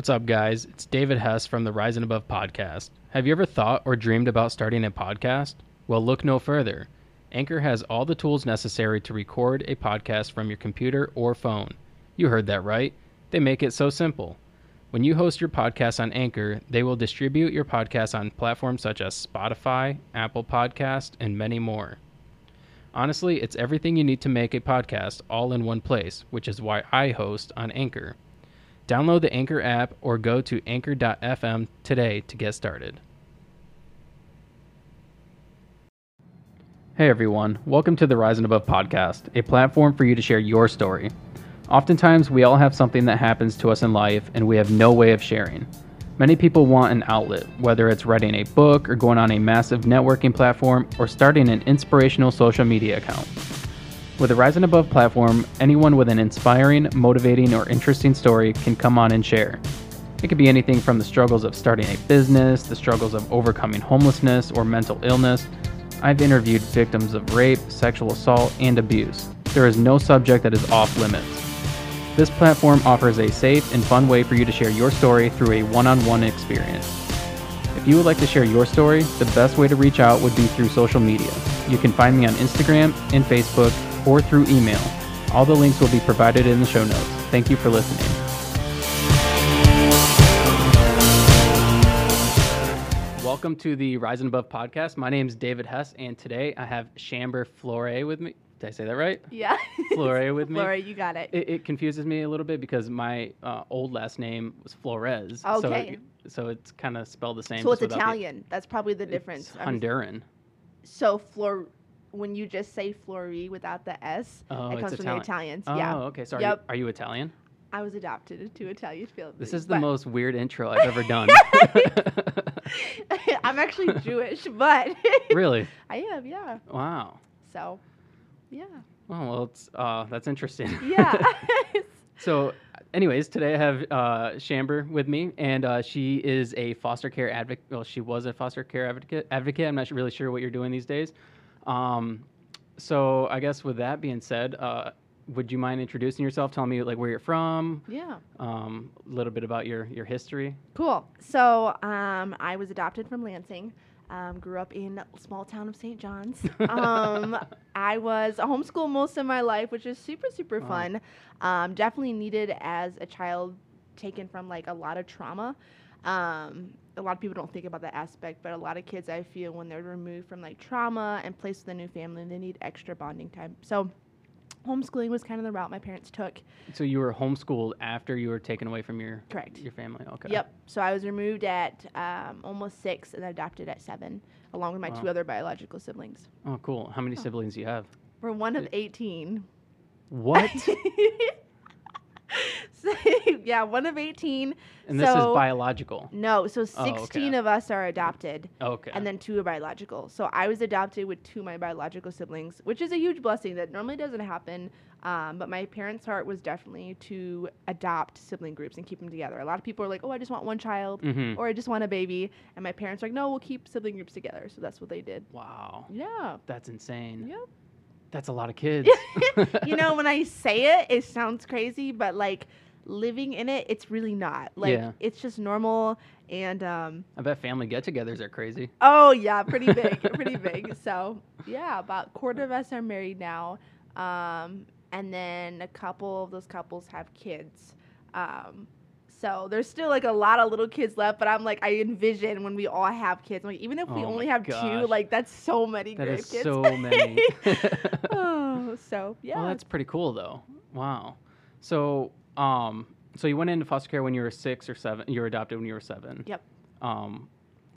What's up, guys? It's David Hess from the Rising Above podcast. Have you ever thought or dreamed about starting a podcast? Well, look no further. Anchor has all the tools necessary to record a podcast from your computer or phone. You heard that right. They make it so simple. When you host your podcast on Anchor, they will distribute your podcast on platforms such as Spotify, Apple Podcast, and many more. Honestly, it's everything you need to make a podcast all in one place, which is why I host on Anchor. Download the Anchor app or go to anchor.fm today to get started. Hey everyone, welcome to the Rising Above podcast, a platform for you to share your story. Oftentimes, we all have something that happens to us in life and we have no way of sharing. Many people want an outlet, whether it's writing a book or going on a massive networking platform or starting an inspirational social media account. With the Rising Above platform, anyone with an inspiring, motivating, or interesting story can come on and share. It could be anything from the struggles of starting a business, the struggles of overcoming homelessness or mental illness. I've interviewed victims of rape, sexual assault, and abuse. There is no subject that is off limits. This platform offers a safe and fun way for you to share your story through a one on one experience. If you would like to share your story, the best way to reach out would be through social media. You can find me on Instagram and Facebook or through email. All the links will be provided in the show notes. Thank you for listening. Welcome to the Rising Above podcast. My name is David Hess, and today I have Shamber Flore with me. Did I say that right? Yeah. Flore with me. Flore, you got it. It, it confuses me a little bit because my uh, old last name was Flores. So, Okay. it- so it's kind of spelled the same. So it's without the- Italian. That's probably the difference. Honduran. So Flor, when you just say Flori without the S, Oh, it comes from Italian. the Italians. Oh, yeah. okay. Sorry. Yep. Are you Italian? I was adopted to Italian family. This is the most weird intro I've ever done. I'm actually Jewish, but really? I am. Yeah. Wow. So, yeah. Oh, well, it's uh, that's interesting. Yeah. so, anyways, today I have uh, Shamber with me, and uh, she is a foster care advocate. Well, she was a foster care advocate. Advocate. I'm not really sure what you're doing these days. Um, so, I guess with that being said, uh, would you mind introducing yourself? Telling me like where you're from, yeah. um, a little bit about your your history. Cool. So, um, I was adopted from Lansing. Um, grew up in a small town of St. John's. Um, I was a homeschool most of my life, which is super super Wow. fun. Um, definitely needed as a child, taken from like a lot of trauma. Um, a lot of people don't think about that aspect, but a lot of kids I feel when they're removed from like trauma and placed with a new family, they need extra bonding time. So, homeschooling was kind of the route my parents took. So you were homeschooled after you were taken away from your Correct. your family. Okay. Yep. So I was removed at um, almost six and adopted at seven, along with my two other biological siblings. Oh, cool. How many Oh. siblings do you have? We're one of 18. What? so, yeah, one of 18. and this is biological. No, so Oh, okay. 16 of us are adopted, Okay. and then two are biological. So I was adopted with two of my biological siblings, which is a huge blessing that normally doesn't happen. Um, but my parents' heart was definitely to adopt sibling groups and keep them together. A lot of people are like, oh, I just want one child. hmm or I just want a baby. And my parents are like, no, we'll keep sibling groups together. So that's what they did. Wow. Yeah. That's insane. Yep. That's a lot of kids. you know, when I say it, it sounds crazy, but like living in it, it's really not. Like Yeah. it's just normal. And um, I bet family get-togethers are crazy. oh yeah, pretty big, pretty big. So yeah, about quarter of us are married now. Um, and then a couple of those couples have kids. Um, so there's still like a lot of little kids left, but I'm like I envision when we all have kids. Like even if we Oh only have gosh. two, like that's so many That is grandkids. so many. oh, so yeah. Well, that's pretty cool though. Wow. So, um, so you went into foster care when you were six or seven. You were adopted when you were seven. Yep. Um,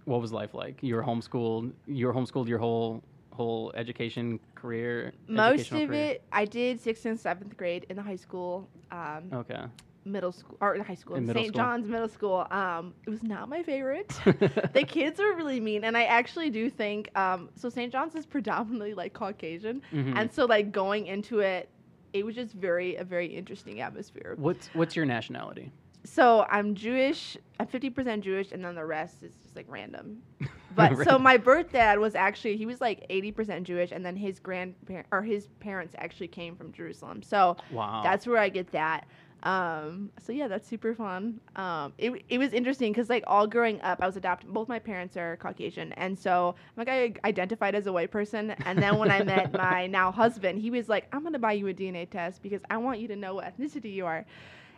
what was life like? You were homeschooled. You were homeschooled your whole whole education career. Most of career? it, I did sixth and seventh grade in the high school, um, Okay. middle school, or in high school, In St. John's Middle School. Um, it was not my favorite. the kids were really mean, and I actually do think um, so. St. John's is predominantly like Caucasian, Mhm. and so like going into it, it was just very a very interesting atmosphere. What's what's your nationality? So I'm Jewish. I'm 50% Jewish, and then the rest is just like random. But so my birth dad was actually he was like 80% Jewish, and then his grandparent or his parents actually came from Jerusalem. So Wow. that's where I get that. Um, so yeah, that's super fun. Um, it, it was interesting because like all growing up, I was adopted. Both my parents are Caucasian, and so like I identified as a white person. And then when I met my now husband, he was like, "I'm gonna buy you a DNA test because I want you to know what ethnicity you are."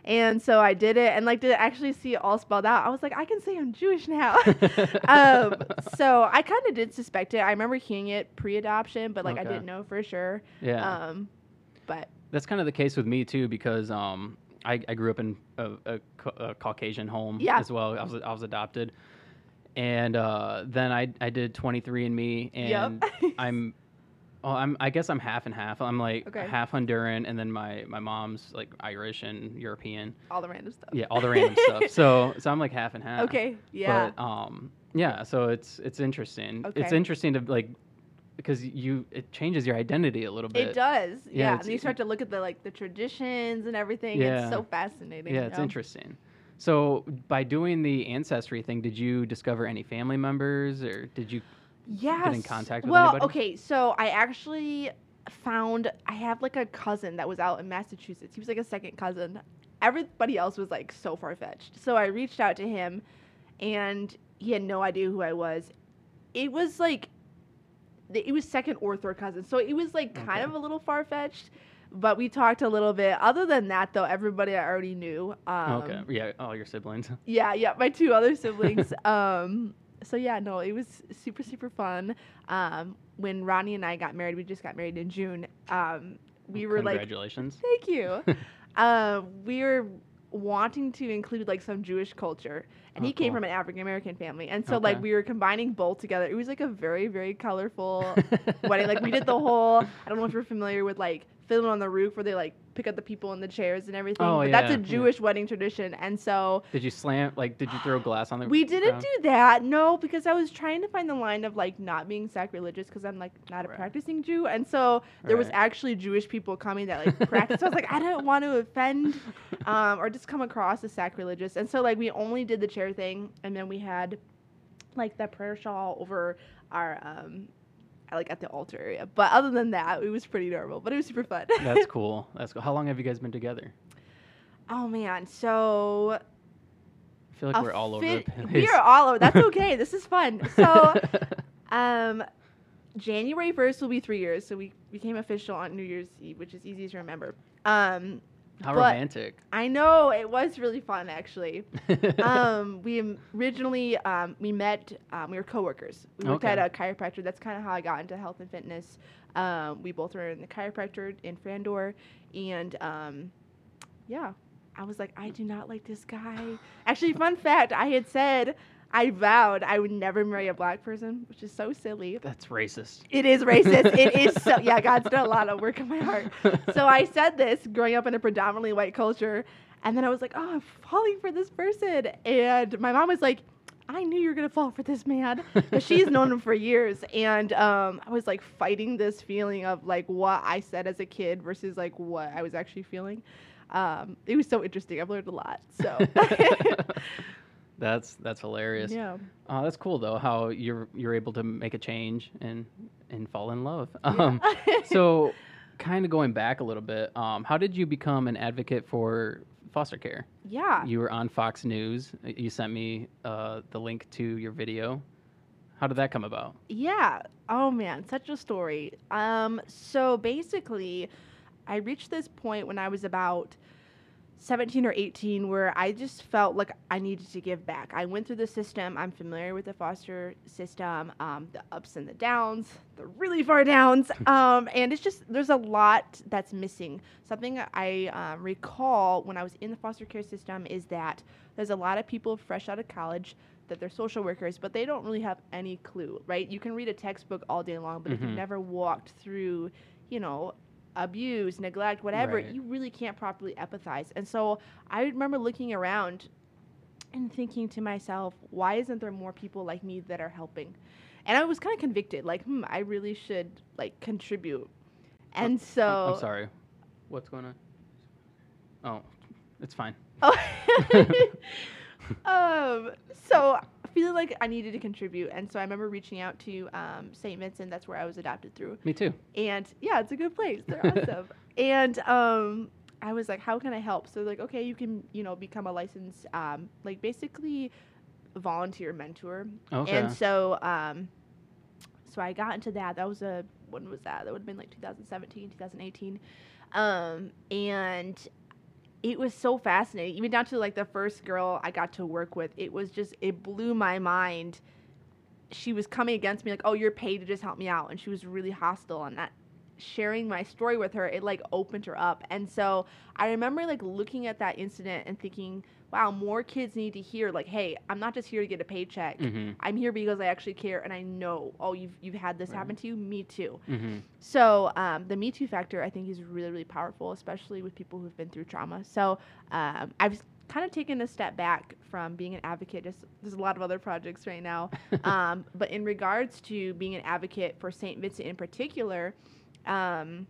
And so I did it, and like to actually see it all spelled out, I was like, I can say I'm Jewish now. um, so I kind of did suspect it. I remember hearing it pre-adoption, but like I didn't know for sure. Yeah. Um, but That's kind of the case with me too, because um, I, I grew up in a, a, a Caucasian home Yeah. as well. I was I was adopted, and uh, then I I did 23andMe, and Yep. I'm. Well, I'm. I guess I'm half and half. I'm like Okay. half Honduran, and then my my mom's like Irish and European. all the random stuff. Yeah, all the random stuff. So so I'm like half and half. Okay. Yeah. But um, yeah. So it's it's interesting. It's interesting to like because you it changes your identity a little bit. It does, Yeah, yeah. and you start to look at the like the traditions and everything. Yeah. It's so fascinating. Yeah, it's know? interesting. So, by doing the ancestry thing, did you discover any family members, or did you? Yes. in contact with well, anybody? okay, so I actually found I have like a cousin that was out in Massachusetts. He was like a second cousin. Everybody else was like so far fetched. So I reached out to him, and he had no idea who I was. It was like, it was second or third cousin. So it was like kind Okay. of a little far fetched. But we talked a little bit. Other than that, though, everybody I already knew. Um, okay, yeah, all your siblings. yeah, yeah, my two other siblings. um, so yeah, no, it was super, super fun. Um, when Ronnie and I got married, we just got married in June. Um, we were like, Congratulations. thank you. um, we were wanting to include like some Jewish culture, and Oh, he came cool. from an African American family, and so like we were combining both together. It was like a very, very colorful wedding. Like we did the whole. I don't know if you're familiar with like fiddling on the roof, where they like pick up the people in the chairs and everything. Oh, but that's yeah, a yeah. Jewish wedding tradition, and so did you slam? Like, did you throw glass on the? we didn't do that, no, because I was trying to find the line of like not being sacrilegious because I'm like not a Right. practicing Jew, and so there was actually Jewish people coming that like practice. so I was like, I don't want to offend, um, or just come across as sacrilegious, and so like we only did the chair thing, and then we had like the prayer shawl over our um, like at the altar area. But other than that, it was pretty normal, but it was super fun. That's cool. That's cool. How long have you guys been together? oh man, so I feel like we're all over the place. We are all over. That's okay. this is fun. So. Um, January first will be three years, so we became official on New Year's Eve, which is easy to remember. Um, How but- romantic. I know it was really fun actually. um, we originally um, we met. Um, we were coworkers. We worked at a chiropractor. That's kind of how I got into health and fitness. Um, we both were in the chiropractor in Frandor, and um, yeah, I was like, I do not like this guy. Actually, fun fact: I had said I vowed I would never marry a black person, which is so silly. That's racist. It is racist. it is so yeah, God's done a lot of work in my heart. So I said this growing up in a predominantly white culture, and then I was like, oh, I'm falling for this person, and my mom was like. I knew you were gonna fall for this man, she's known him for years, and um, I was like fighting this feeling of like what I said as a kid versus like what I was actually feeling. Um, it was so interesting. I've learned a lot. So That's that's hilarious. yeah, Uh, that's cool though. How you're you're able to make a change and and fall in love. Yeah. Um, so, kind of going back a little bit, um, how did you become an advocate for foster care? yeah. You were on Fox News. Uh, You sent me uh, the link to your video. How did that come about? Yeah. Oh man, such a story. Um, so basically, I reached this point when I was about 17 or 18 where I just felt like I needed to give back. I went through the system. I'm familiar with the foster system, um, the ups and the downs, the really far downs. Um, and it's just, there's a lot that's missing. Something I um, recall when I was in the foster care system is that there's a lot of people fresh out of college that they're social workers, but they don't really have any clue, right? You can read a textbook all day long, but if you've never walked through, you know, abuse, neglect, whatever, Right. you really can't properly empathize. And so I remember looking around and thinking to myself, why isn't there more people like me that are helping? And I was kind of convicted, like, hmm, I really should like contribute. And so I'm, I'm sorry. What's going on? Oh, it's fine. um, so feeling like I needed to contribute, and so I remember reaching out to um, St. Vincent. That's where I was adopted through. Me too. And yeah, it's a good place. They're awesome. And um, I was like, how can I help? So like, okay, you can, you know, become a licensed, um, like basically volunteer mentor. Okay. And so, um, so I got into that. That was a when was that? That would have been like 2017, 2018, um, and it was so fascinating. Even down to like the first girl I got to work with, it was just it blew my mind. She was coming against me like, "Oh, you're paid to just help me out," and she was really hostile. And that sharing my story with her, it like opened her up. And so I remember like looking at that incident and thinking, wow, more kids need to hear like, hey, I'm not just here to get a paycheck. Mm-hmm. I'm here because I actually care and I know, oh, you've you've had this Right. happen to you. Me too. Mm-hmm. So um, the Me Too factor, I think, is really really powerful, especially with people who've been through trauma. So um, I've kind of taken a step back from being an advocate. Just, there's a lot of other projects right now, um, but in regards to being an advocate for St. Vincent in particular, um,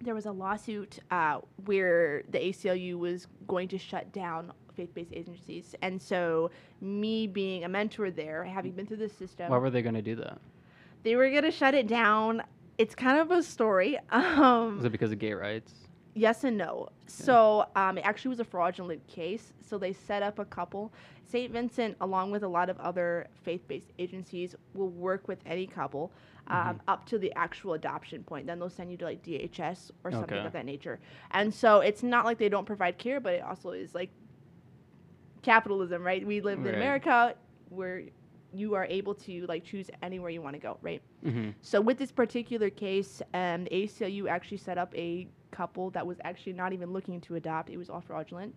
there was a lawsuit uh, where the ACLU was going to shut down faith-based agencies, and so me being a mentor there, having been through the system, Why were they going to do that? they were gonna shut it down. It's kind of a story. Um, Was it because of gay rights? yes and no. So um, it actually was a fraudulent case. So they set up a couple. St. Vincent, along with a lot of other faith-based agencies, will work with any couple um, up to the actual adoption point. Then they'll send you to like DHS or something Okay. of that nature. And so it's not like they don't provide care, but it also is like capitalism, right? We live in America where you are able to like choose anywhere you want to go, right? Mm-hmm. So with this particular case, um, the ACLU actually set up a couple that was actually not even looking to adopt; it was all fraudulent,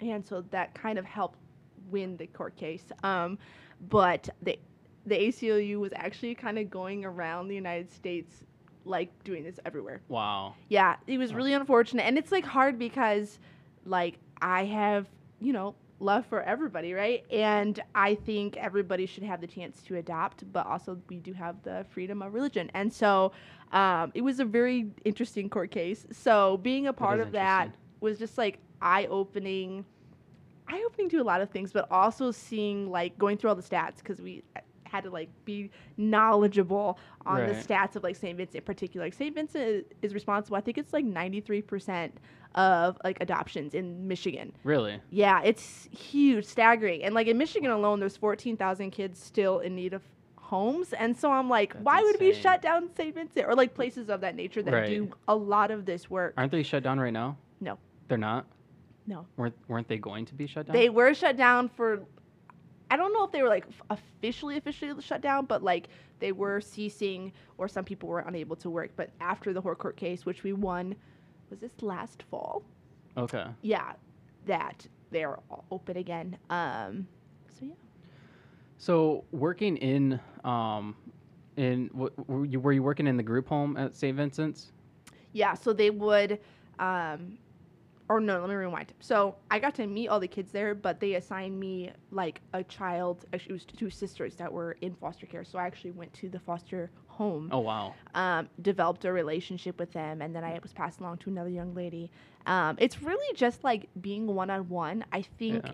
and so that kind of helped win the court case. Um, but the the ACLU was actually kind of going around the United States, like doing this everywhere. Wow. Yeah, it was really unfortunate, and it's like hard because, like, I have you know love for everybody, right? And I think everybody should have the chance to adopt, but also we do have the freedom of religion, and so um, it was a very interesting court case. So being a part of that was just like eye opening. Eye opening to a lot of things, but also seeing like going through all the stats because we had to like be knowledgeable on the stats of like St. Vincent in particular. Like St. Vincent is, is responsible. I think it's like 93% of like adoptions in Michigan. Really? Yeah, it's huge, staggering. And like in Michigan alone, there's 14,000 kids still in need of homes. And so I'm like, That's why would we shut down St. Vincent or like places of that nature that Right. do a lot of this work? Aren't they shut down right now? No. They're not. No. Weren't Weren't they going to be shut down? They were shut down for I don't know if they were like officially officially shut down, but like they were ceasing or some people were unable to work. But after the Horcourt case, which we won, was this last fall? okay. Yeah, that they're all open again. Um, so yeah. So working in um, in w- were you were you working in the group home at St. Vincent's? Yeah, so they would, um, or no, let me rewind. So I got to meet all the kids there, but they assigned me like a child. Actually, it was two sisters that were in foster care. So I actually went to the foster home, Oh wow. um, developed a relationship with them, and then I was passed along to another young lady. Um, it's really just like being one on one. I think Yeah.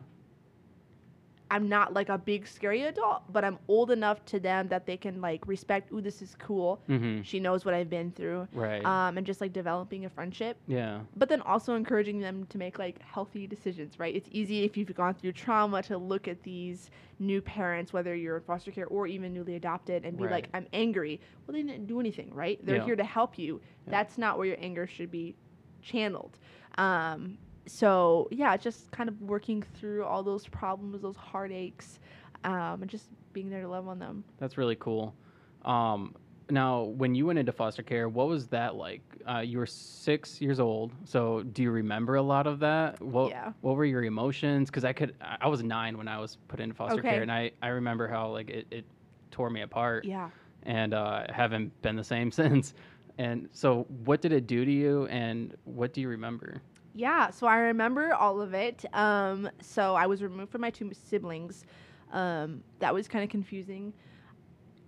I'm not like a big scary adult, but I'm old enough to them that they can like respect. Ooh, this is cool. Mm-hmm. She knows what I've been through. Right. Um, and just like developing a friendship yeah. but then also encouraging them to make like healthy decisions right it's easy if you've gone through trauma to look at these new parents whether you're in foster care or even newly adopted and be like i'm angry well they didn't do anything right they're Yeah. here to help you Yeah. that's not where your anger should be channeled um, so yeah just kind of working through all those problems those heartaches um, and just being there to love on them That's really cool. Um, now, when you went into foster care, what was that like? Uh, you were six years old, so do you remember a lot of that? What Yeah. What were your emotions? Because I could, I was nine when I was put into foster Okay. care, and I I remember how like it, it tore me apart, yeah and uh, haven't been the same since. And so, what did it do to you, and what do you remember? Yeah, so I remember all of it. Um, so I was removed from my two siblings. Um, that was kind of confusing.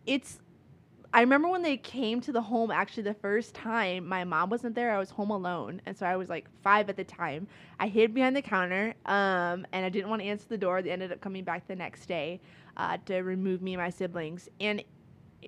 It's, I remember when they came to the home actually the first time, my mom wasn't there. I was home alone. And so I was like five at the time. I hid behind the counter um, and I didn't want to answer the door. They ended up coming back the next day uh, to remove me and my siblings. And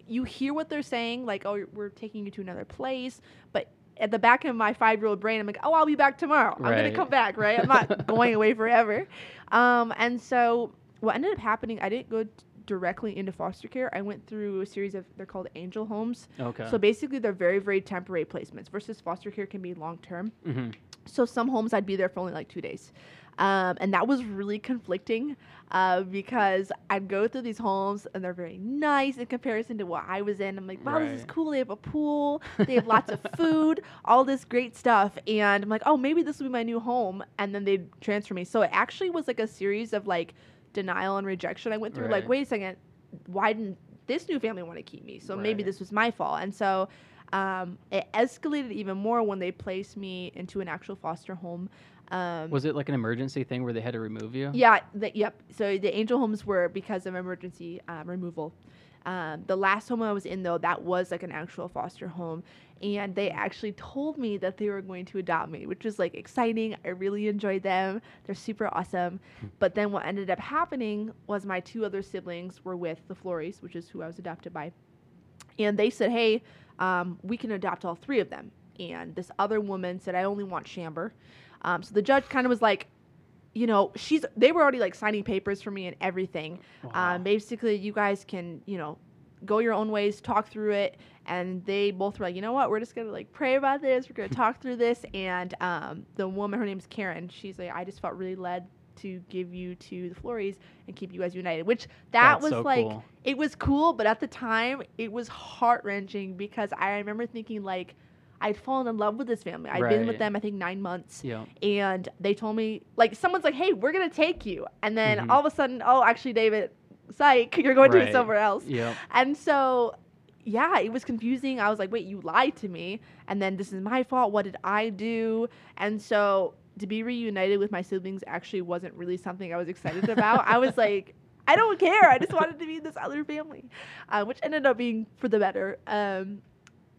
you hear what they're saying, like, oh, we're taking you to another place, but at the back of my five year old brain, I'm like, oh, I'll be back tomorrow. I'm gonna come back, right? I'm not going away forever. Um, and so what ended up happening, I didn't go t- directly into foster care. I went through a series of they're called angel homes. Okay. So basically, they're very very temporary placements versus foster care can be long term. hmm So some homes I'd be there for only like two days. Um, and that was really conflicting uh, because I'd go through these homes and they're very nice in comparison to what I was in. I'm like, wow, this is cool. They have a pool, they have lots of food, all this great stuff. And I'm like, oh, maybe this will be my new home. And then they'd transfer me. So it actually was like a series of like denial and rejection. I went through like, wait a second, why didn't this new family want to keep me? So maybe this was my fault. And so um, it escalated even more when they placed me into an actual foster home. Um, Was it like an emergency thing where they had to remove you? yeah, the, yep. So the angel homes were because of emergency uh, removal. Um, the last home I was in, though, that was like an actual foster home. And they actually told me that they were going to adopt me, which was like exciting. I really enjoyed them. They're super awesome. But then what ended up happening was my two other siblings were with the Flories, which is who I was adopted by. And they said, hey, um, we can adopt all three of them. And this other woman said, I only want Shamber. Um, so the judge kind of was like, you know, she's they were already like signing papers for me and everything. Wow. Um, basically, you guys can, you know, go your own ways, talk through it. And they both were like, you know what, we're just gonna like pray about this. We're gonna talk through this. And um, the woman, her name's Karen. She's like, I just felt really led to give you to the Flories and keep you guys united. Which that That's was so like, cool. it was cool, but at the time, it was heart wrenching because I remember thinking like. I'd fallen in love with this family. I'd been with them, I think, nine months Yeah. and they told me like someone's like, "Hey, we're gonna take you," and then Mhm. all of a sudden, oh, actually, David, psych, you're going to Right. somewhere else. Yep. And so, yeah, it was confusing. I was like, "Wait, you lied to me," and then this is my fault. What did I do? And so, to be reunited with my siblings actually wasn't really something I was excited about. I was like. I don't care. I just wanted to be in this other family, uh, which ended up being for the better. Um,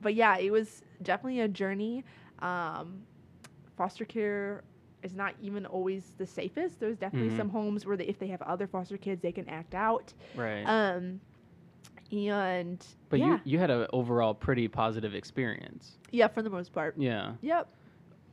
but yeah, it was definitely a journey. Um, foster care is not even always the safest. There's definitely Mhm. some homes where they, if they have other foster kids, they can act out. Right. Um, and but yeah, you you had an overall pretty positive experience. yeah, for the most part. Yeah. Yep.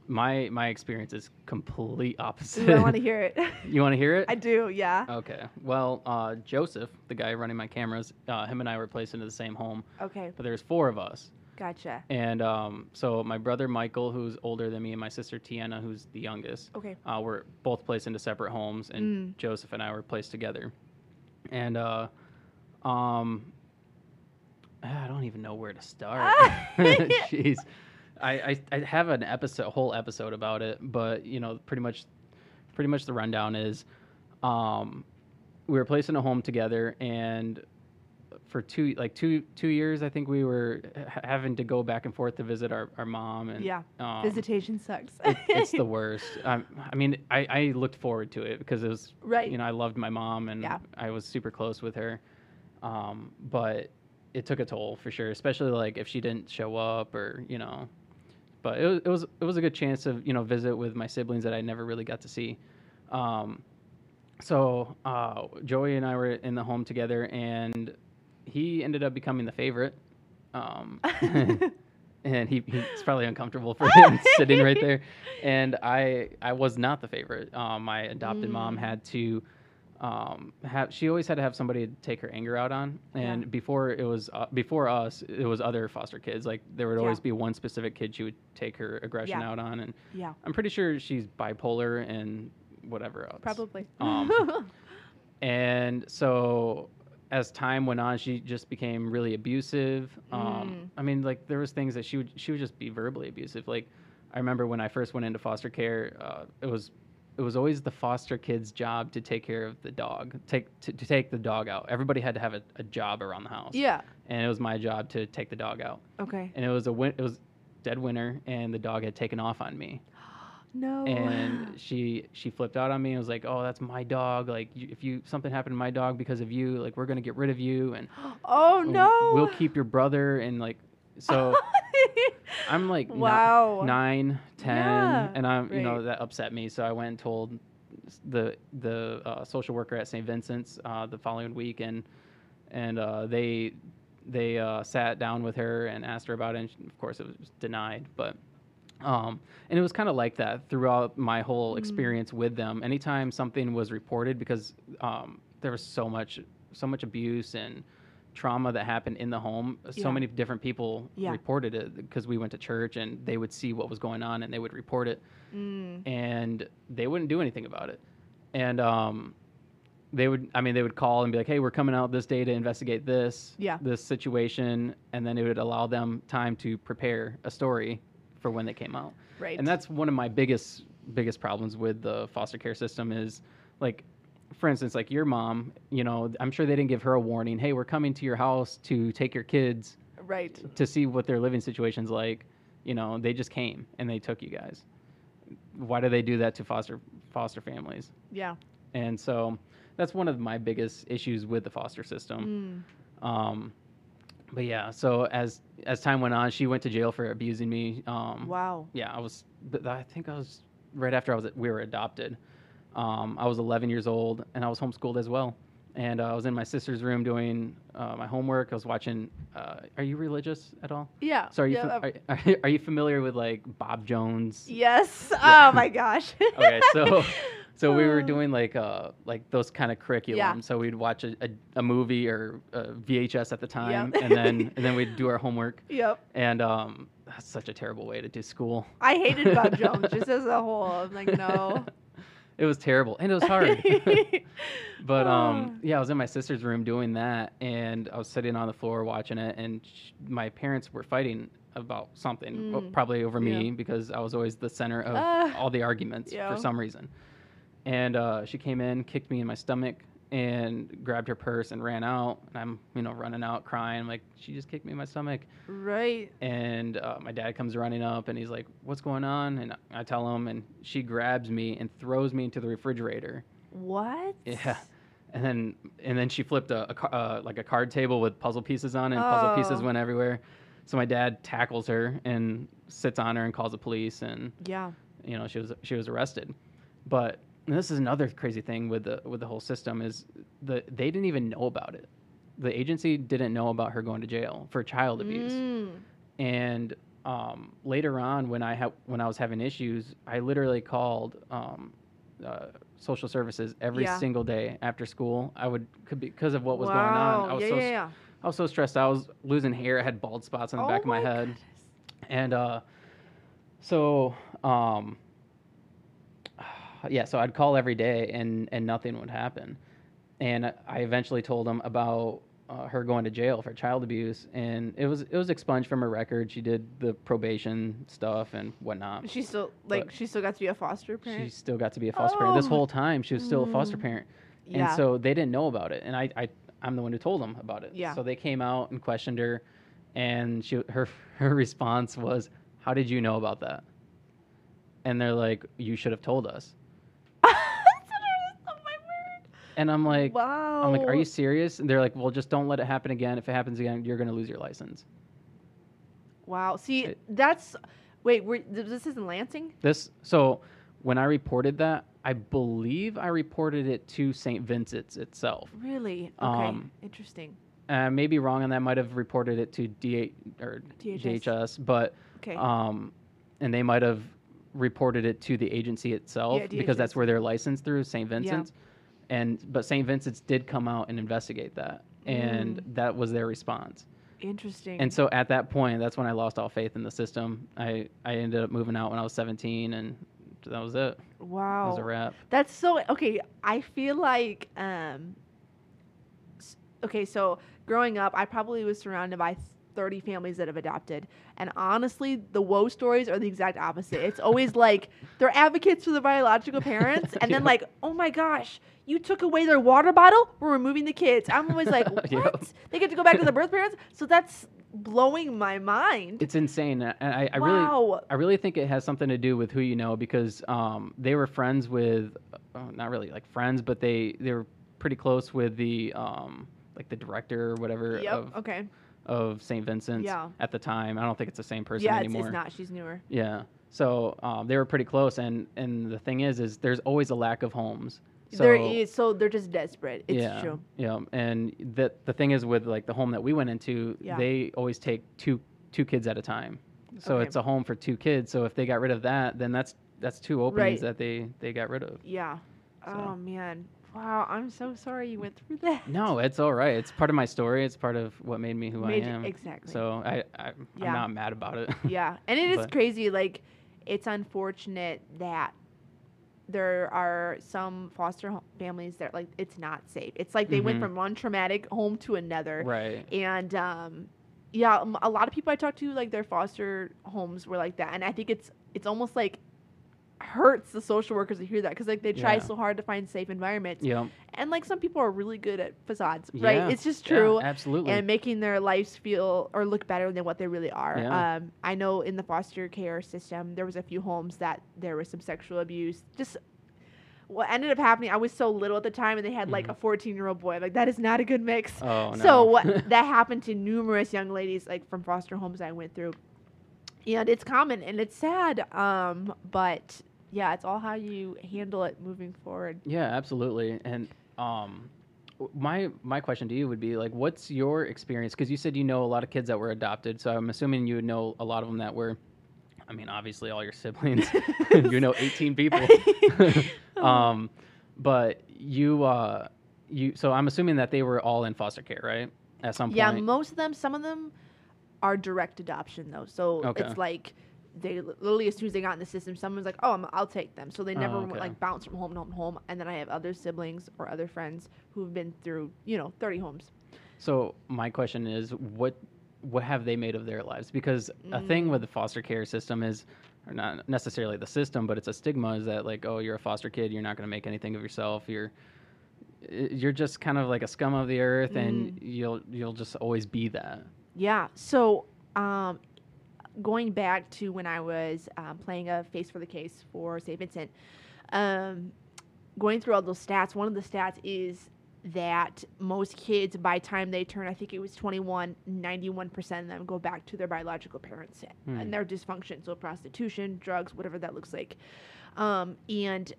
My my experience is complete opposite. I want to hear it. you want to hear it? I do. Yeah. Okay. Well, uh, Joseph, the guy running my cameras, uh, him and I were placed into the same home, Okay. but there's four of us. Gotcha. And um, so my brother Michael, who's older than me, and my sister Tiana, who's the youngest, Okay. uh, were both placed into separate homes, and Joseph and I were placed together. And uh, um, I don't even know where to start. Jeez, I, I I have an episode, a whole episode about it, but you know, pretty much, pretty much the rundown is, um, we were placed in a home together, and for two like two two years, I think we were ha- having to go back and forth to visit our, our mom and Yeah. um, Visitation sucks. it, it's the worst. Um, I mean, I, I looked forward to it because it was, Right. you know, I loved my mom and Yeah. I was super close with her. Um, but it took a toll for sure, especially like if she didn't show up or, you know, but it was, it was, it was a good chance to, you know, visit with my siblings that I never really got to see. Um, so, uh, Joey and I were in the home together and he ended up becoming the favorite. Um, and he, he's probably uncomfortable for him sitting right there. And I I was not the favorite. Um, my adopted mom Mm. had to um, have she always had to have somebody to take her anger out on. And Yeah. before it was uh, before us, it was other foster kids. Like there would always Yeah. be one specific kid she would take her aggression Yeah. out on. And yeah. I'm pretty sure she's bipolar and whatever else. Probably. Um, and so as time went on she just became really abusive um, Mm. i mean like there was things that she would she would just be verbally abusive like i remember when i first went into foster care uh, it was it was always the foster kid's job to take care of the dog take to, to take the dog out everybody had to have a, a job around the house yeah. and it was my job to take the dog out Okay. and it was a win- it was dead winter and the dog had taken off on me No. and she she flipped out on me and was like oh that's my dog like you, if you something happened to my dog because of you like we're gonna get rid of you and oh no. we'll keep your brother and like so i'm like wow. nine ten Yeah, and i'm you know that upset me so i went and told the the uh, social worker at st vincent's uh, the following week and and uh, they they uh, sat down with her and asked her about it and she- of course it was denied but Um, and it was kind of like that throughout my whole Mm. experience with them. Anytime something was reported, because um, there was so much, so much abuse and trauma that happened in the home. Yeah. So many different people Yeah. reported it because we went to church and they would see what was going on and they would report it, Mm. and they wouldn't do anything about it. And um, they would, I mean, they would call and be like, "Hey, we're coming out this day to investigate this, Yeah. this situation," and then it would allow them time to prepare a story for when they came out Right. and that's one of my biggest biggest problems with the foster care system is like for instance like your mom you know i'm sure they didn't give her a warning hey we're coming to your house to take your kids right. to see what their living situation's like you know they just came and they took you guys why do they do that to foster foster families Yeah. and so that's one of my biggest issues with the foster system Mm. um but yeah so as as time went on she went to jail for abusing me um Wow. yeah, I was. I think I was right after I was. We were adopted. Um, I was 11 years old, and I was homeschooled as well. And uh, I was in my sister's room doing uh, my homework. I was watching. Uh, are you religious at all? Yeah. So are you? yeah, fam- are, are you familiar with like Bob Jones? yes. Yeah. Oh my gosh. Okay, so so we were Uh. doing like uh like those kind of curriculum. So we'd watch a, a, a movie or a VHS at the time, and then and then we'd do our homework. Yep. And um, that's such a terrible way to do school. I hated Bob Jones just as a whole. I'm like, no. it was terrible and it was hard. but Oh. um, yeah, I was in my sister's room doing that, and I was sitting on the floor watching it, and sh- my parents were fighting about something, Mm, probably over me yeah. because I was always the center of Ah, all the arguments yeah. for some reason. And uh, she came in, kicked me in my stomach, and grabbed her purse and ran out. And I'm, you know, running out crying. I'm like, she just kicked me in my stomach. right. And uh, my dad comes running up and he's like, What's going on? And I tell him, and she grabs me and throws me into the refrigerator. What? Yeah. And then and then she flipped a, a uh, like a card table with puzzle pieces on it. And puzzle pieces Oh. went everywhere. So my dad tackles her and sits on her and calls the police. And Yeah. you know she was she was arrested. But and this is another crazy thing with the with the whole system is the they didn't even know about it. The agency didn't know about her going to jail for child abuse Mm. and um, later on when I ha- when I was having issues, I literally called um, uh, social services every Yeah. single day after school. I would could be because of what was going on. I Wow. was yeah, so yeah, yeah. I was so stressed. I was losing hair. I had bald spots on the oh back of my, head, and uh, so um, yeah. So I'd call every day, and and nothing would happen. And I eventually told them about uh, her going to jail for child abuse, and it was it was expunged from her record. She did the probation stuff and whatnot. She still like But- she still got to be a foster parent. She still got to be a foster parent. This Oh. whole time, she was still a foster Mm. parent, yeah. and so they didn't know about it. And I, I I'm the one who told them about it. Yeah. So they came out and questioned her, and she her her response was, "How did you know about that?" And they're like, "You should have told us." oh my word. And I'm like, wow. I'm like, are you serious? And they're like, well, just don't let it happen again. If it happens again, you're gonna lose your license. Wow. See, It- that's wait. Th- this is in Lansing. This so when I reported that, I believe I reported it to St. Vincent's itself. Really? Okay. Um, Interesting. I may be wrong on that. Might have reported it to DH or DHS. DHS, but Okay. um, and they might have reported it to the agency itself Yeah, because that's where they're licensed through St. Vincent's. And but St. Vincent's did come out and investigate that, and Mm. that was their response. Interesting. And so at that point, that's when I lost all faith in the system. I, I ended up moving out when I was 17, and that was it. That wow. was a wrap. That's so okay. I feel like um okay, so growing up, I probably was surrounded by 30 families that have adopted. And honestly, the woe stories are the exact opposite. It's always like they're advocates for the biological parents and then like, "Oh my gosh, you took away their water bottle? We're removing the kids." I'm always like, "What? Yep. They get to go back to the birth parents?" So that's blowing my mind. It's insane. And I, I really. I really think it has something to do with who you know because um, they were friends with, uh, not really like friends, but they they were pretty close with the um, like the director or whatever Yep. of okay. Of St. Vincent's Yeah. at the time. I don't think it's the same person Yeah, anymore. it's not. She's newer. Yeah. So um, they were pretty close, and and the thing is, is there's always a lack of homes. So, there is so they're just desperate. It's yeah, true. Yeah, and the the thing is with like the home that we went into, Yeah. they always take two two kids at a time. So Okay. it's a home for two kids. So if they got rid of that, then that's that's two openings Right. that they they got rid of. Yeah. So- Oh man. Wow. I'm so sorry you went through that. No, it's all right. It's part of my story. It's part of what made me who Made I am. exactly. So I, I Yeah. I'm not mad about it. yeah, and it is crazy. Like, it's unfortunate that there are some foster families that like it's not safe. It's like they went Mhm. from one traumatic home to another, right. and um, yeah, um, a lot of people I talk to like their foster homes were like that, and I think it's it's almost like hurts the social workers to hear that because like they try Yeah. so hard to find safe environments, Yep. and like some people are really good at facades, Yeah. right? It's just Yeah, true absolutely. and making their lives feel or look better than what they really are. Yeah. Um, I know in the foster care system, there was a few homes that there was some sexual abuse. Just what ended up happening, I was so little at the time, and they had like Mhm. a 14 year old boy. Like that is not a good mix. oh no. So what that happened to numerous young ladies, like from foster homes I went through, and it's common and it's sad. Um, but yeah, it's all how you handle it moving forward. Yeah, absolutely. And um, my my question to you would be like, what's your experience? Because you said you know a lot of kids that were adopted, so I'm assuming you would know a lot of them that were. I mean, obviously, all your siblings. you know, 18 people. um, but you uh, you. So I'm assuming that they were all in foster care, right? At some point. Yeah, most of them. Some of them are direct adoption though. So Okay. it's like they literally as soon as they got in the system, someone's like, "Oh, I'm, I'll take them." So they Oh, never okay. like bounce from home to home to home. And then I have other siblings or other friends who've been through you know 30 homes. So my question is, what what have they made of their lives? Because a thing Mm. with the foster care system is, or not necessarily the system, but it's a stigma is that like, oh, you're a foster kid, you're not going to make anything of yourself. You're you're just kind of like a scum of the earth, and Mm. you'll you'll just always be that. Yeah. So, um, going back to when I was um, playing a face for the case for St. Vincent, um, going through all those stats, one of the stats is that most kids, by time they turn, I think it was 21, 91% of them go back to their biological parents Hmm. and their dysfunction. So, prostitution, drugs, whatever that looks like. Um, and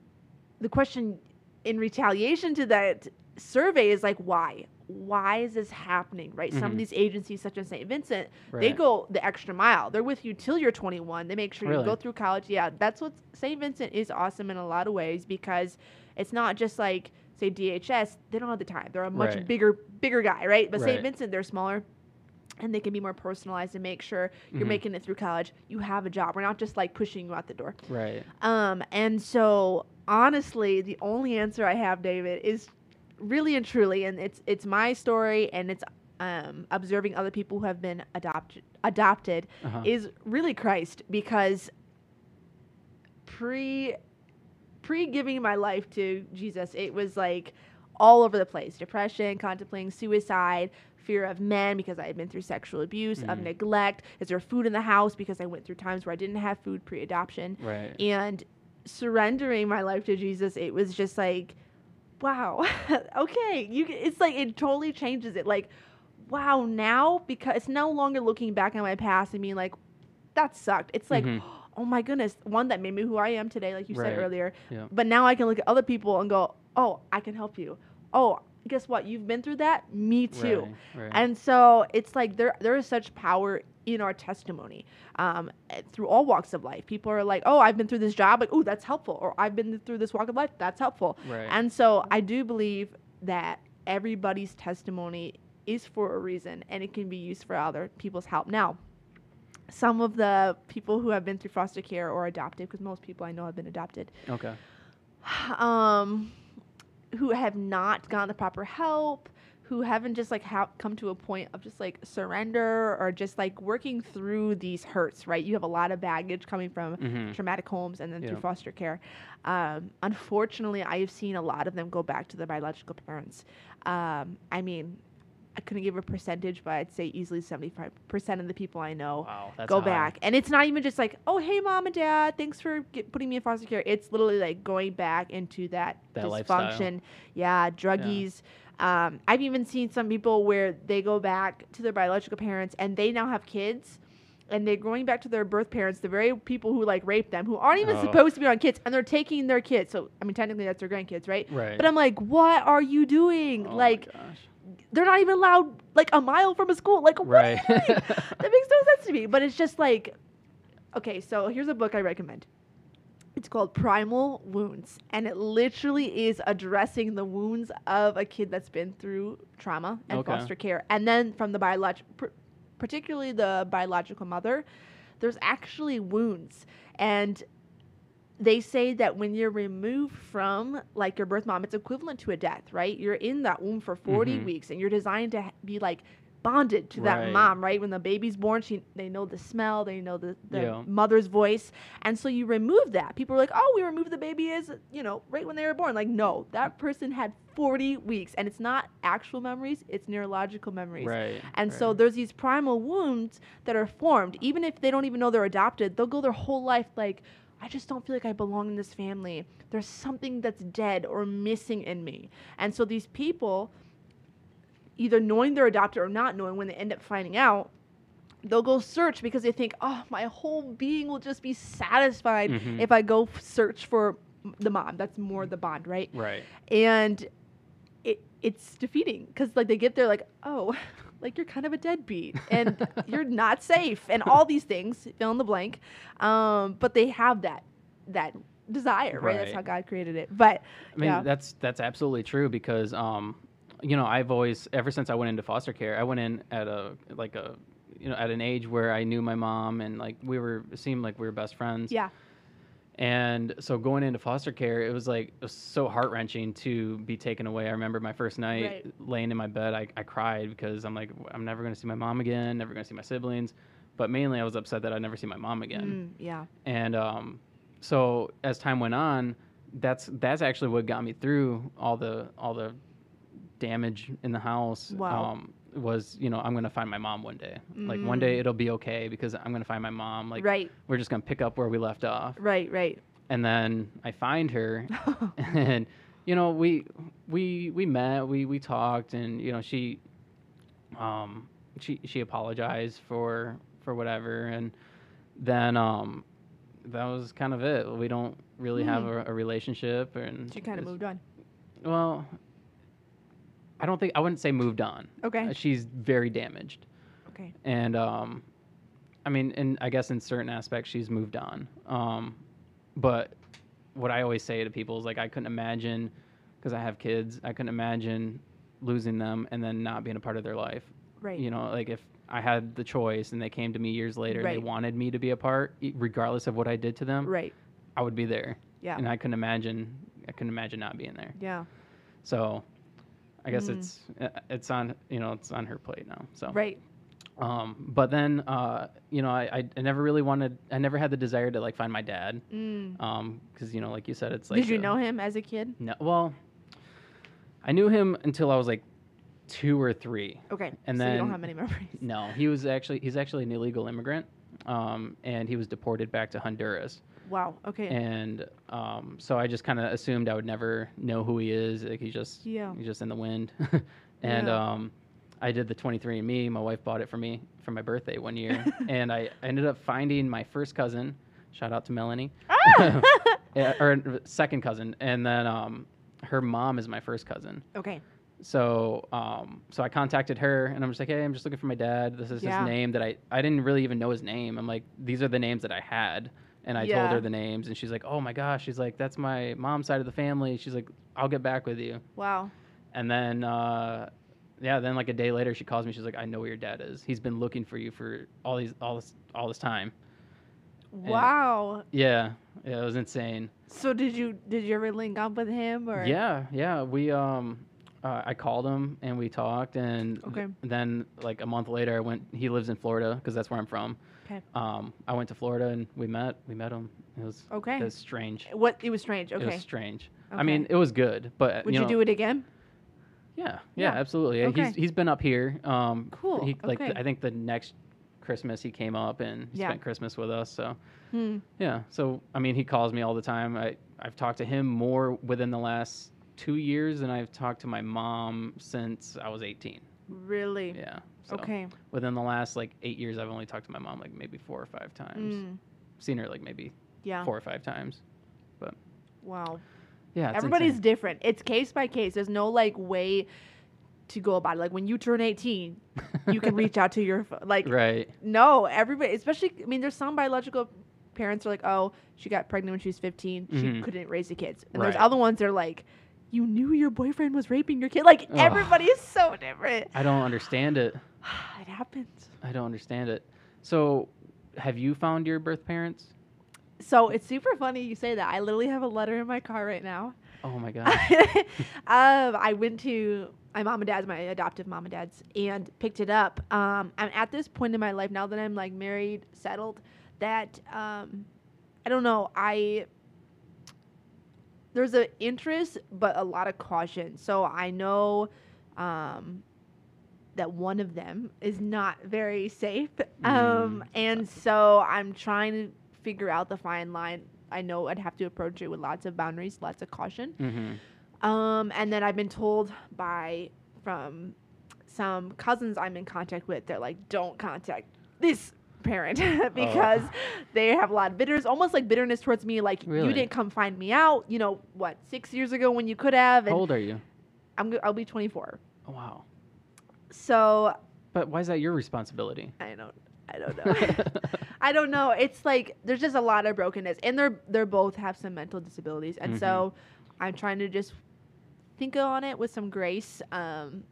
the question in retaliation to that survey is like, why? Why is this happening, right? Some Mhm. of these agencies, such as St. Vincent, they go the extra mile. They're with you till you're 21. They make sure you go through college. Yeah, that's what St. Vincent is awesome in a lot of ways because it's not just like say DHS. They don't have the time. They're a much Right. bigger, bigger guy, right? But St. Vincent, they're smaller. And they can be more personalized and make sure you're Mhm. making it through college. You have a job. We're not just like pushing you out the door. Right. Um, and so honestly, the only answer I have, David, is really and truly, and it's it's my story, and it's um, observing other people who have been adopted adopted Uh-huh. is really Christ because pre pre giving my life to Jesus, it was like all over the place depression, contemplating suicide, fear of men because I had been through sexual abuse, of Mhm. neglect. Is there food in the house because I went through times where I didn't have food pre adoption? right. And surrendering my life to Jesus, it was just like, wow, okay. You, it's like it totally changes it. Like, wow, now because it's no longer looking back on my past and being like, that sucked. It's like, Mhm. oh my goodness, one that made me who I am today, like you Right. said earlier. Yeah. But now I can look at other people and go, oh, I can help you. Oh, guess what? You've been through that. Me too. Right. right. And so it's like there there is such power in our testimony um, eh, through all walks of life. People are like, oh, I've been through this job, like, oh, that's helpful, or I've been through this walk of life, that's helpful. right. And so I do believe that everybody's testimony is for a reason, and it can be used for other people's help. Now, some of the people who have been through foster care or adopted, because most people I know have been adopted, okay. um, who have not gotten the proper help, who haven't just like ha- come to a point of just like surrender or just like working through these hurts, right? You have a lot of baggage coming from Mhm. traumatic homes and then through foster care. Um, unfortunately, I have seen a lot of them go back to their biological parents. Um, I mean, I couldn't give a percentage, but I'd say easily 75% of the people I know Wow. Go high. back. And it's not even just like, oh, hey, mom and dad, thanks for get, putting me in foster care. It's literally like going back into that, That lifestyle. dysfunction. Yeah, druggies. Um, I've even seen some people where they go back to their biological parents and they now have kids. And they're going back to their birth parents, the very people who like raped them, who aren't even Oh. supposed to be on kids, and they're taking their kids. So I mean, technically that's their grandkids, right? Right. But I'm like, what are you doing? Oh like, gosh. they're not even allowed like a mile from a school. Like, what Right. are you doing? that makes no sense to me. But it's just like Okay, so here's a book I recommend. It's called Primal Wounds, and it literally is addressing the wounds of a kid that's been through trauma and Okay. foster care, and then from the biological, pr- particularly the biological mother, there's actually wounds, and they say that when you're removed from like your birth mom, it's equivalent to a death, right? You're in that womb for 40 Mhm. weeks, and you're designed to ha- be like bonded to that Right. mom, right? When the baby's born, she they know the smell, they know the, the Yeah. mother's voice, and so you remove that. People are like, "Oh, we removed the baby is you know right when they were born." Like, no, that person had 40 weeks, and it's not actual memories; it's neurological memories. Right. And so there's these primal wounds that are formed, even if they don't even know they're adopted. They'll go their whole life like, I just don't feel like I belong in this family. There's something that's dead or missing in me. And so these people, either knowing they're adopted or not knowing, when they end up finding out, they'll go search because they think, oh, my whole being will just be satisfied Mhm. if I go search for the mom. That's more the bond, right? Right. and it it's defeating because like they get there like oh like you're kind of a deadbeat and you're not safe and all these things fill in the blank um but they have that that desire right, that's how god created it but I mean, yeah that's that's absolutely true because um, you know, I've always ever since I went into foster care, I went in at a like a you know at an age where I knew my mom and like we were it seemed like we were best friends. yeah And so going into foster care, it was like it was so heart wrenching to be taken away. I remember my first night Right. laying in my bed, I, I cried because I'm like, I'm never going to see my mom again, never going to see my siblings. But mainly, I was upset that I'd never see my mom again. Mm, yeah And um, so as time went on, that's that's actually what got me through all the all the damage in the house. Wow. Um, was you know I'm gonna find my mom one day. Like one day Mm. it'll be okay because I'm gonna find my mom. Like right we're just gonna pick up where we left off. right right And then I find her, and you know we we we met, we we talked, and you know she um she she apologized for for whatever, and then um that was kind of it. We don't really have Hmm. a, a relationship, and she kind of moved on Well, I don't think I wouldn't say moved on. okay Uh, She's very damaged okay and um, I mean, and I guess in certain aspects she's moved on. Um, but what I always say to people is like I couldn't imagine because I have kids. I couldn't imagine losing them and then not being a part of their life. right You know, like if I had the choice and they came to me years later and they wanted me to be a part, regardless of what I did to them, right I would be there. yeah And I couldn't imagine. I couldn't imagine not being there. yeah So. I guess Mm. it's uh, it's on you know it's on her plate now. So right um, but then, uh, you know, I, I, never really wanted, I never had the desire to like find my dad. mm. Um, you know, like you said, it's like, did you a- know him as a kid No, well, I knew him until I was like two or three. okay And so you don't then- have many memories No, he was actually, he's actually an illegal immigrant. Um, and he was deported back to Honduras. Wow okay And, um, so I just kind of assumed I would never know who he is. Like he's just, Yeah. he's just in the wind. and, Yeah. um, I did the 23andMe. My wife bought it for me for my birthday one year, and I ended up finding my first cousin. Shout out to Melanie, Ah! Yeah, or second cousin, and then um, her mom is my first cousin. okay So, um, so I contacted her, and I'm just like, hey, I'm just looking for my dad. This is Yeah. his name that I I didn't really even know his name. I'm like, these are the names that I had, and I told her the names, and she's like, oh my gosh, she's like, that's my mom's side of the family. She's like, I'll get back with you. wow And then, uh, yeah, then like a day later, she calls me. She's like, "I know where your dad is. He's been looking for you for all these, all this, all this time." wow Yeah, yeah, it was insane. So did you did you ever link up with him or? Yeah, yeah. We, um, uh, I called him and we talked, and Okay. then like a month later, I went. He lives in Florida because that's where I'm from. Okay. Um, I went to Florida and we met. We met him. It was Okay. It was strange. What it was strange. Okay. It was strange. Okay. I mean, it was good, but Would you, know, do it again? Yeah, yeah, Yeah. absolutely. Okay. He's he's been up here. Um, Cool, He, like okay. I think the next Christmas he came up and he Yeah. spent Christmas with us. So Hmm. yeah. So I mean, he calls me all the time. I I've talked to him more within the last two years than I've talked to my mom since I was 18. Really? Yeah. So Okay. Within the last like eight years, I've only talked to my mom like maybe four or five times. Mm. Seen her like maybe Yeah. four or five times. But wow. Yeah. Everybody's insane. different. It's case by case. There's no like way to go about it. Like when you turn 18, you can reach out to your like right. no, everybody, especially I mean there's some biological parents are like, "Oh, she got pregnant when she was 15. She Mhm. couldn't raise the kids." And there's other ones that are like, "You knew your boyfriend was raping your kid." Like Ugh. everybody is so different. I don't understand it. it happens. I don't understand it. So, have you found your birth parents? So it's super funny you say that. I literally have a letter in my car right now. Oh my god. um, I went to my mom and dad's, my adoptive mom and dad's, and picked it up. Um, I'm at this point in my life now that I'm like married, settled, that um, I don't know. I there's an interest, but a lot of caution. So I know um, that one of them is not very safe, um, Mm. and so I'm trying to figure out the fine line. I know I'd have to approach it with lots of boundaries, lots of caution. hmm Um, and then I've been told by from some cousins I'm in contact with, they're like, don't contact this parent because they have a lot of bitterness, almost like bitterness towards me. Like Really? you didn't come find me out. You know what? Six years ago when you could have, How old are you? I'm I'll be 24. Oh, wow. So But why is that your responsibility? I don't I don't know. I don't know. It's like there's just a lot of brokenness, and they're they're both have some mental disabilities, and Mhm. so I'm trying to just think on it with some grace. Um,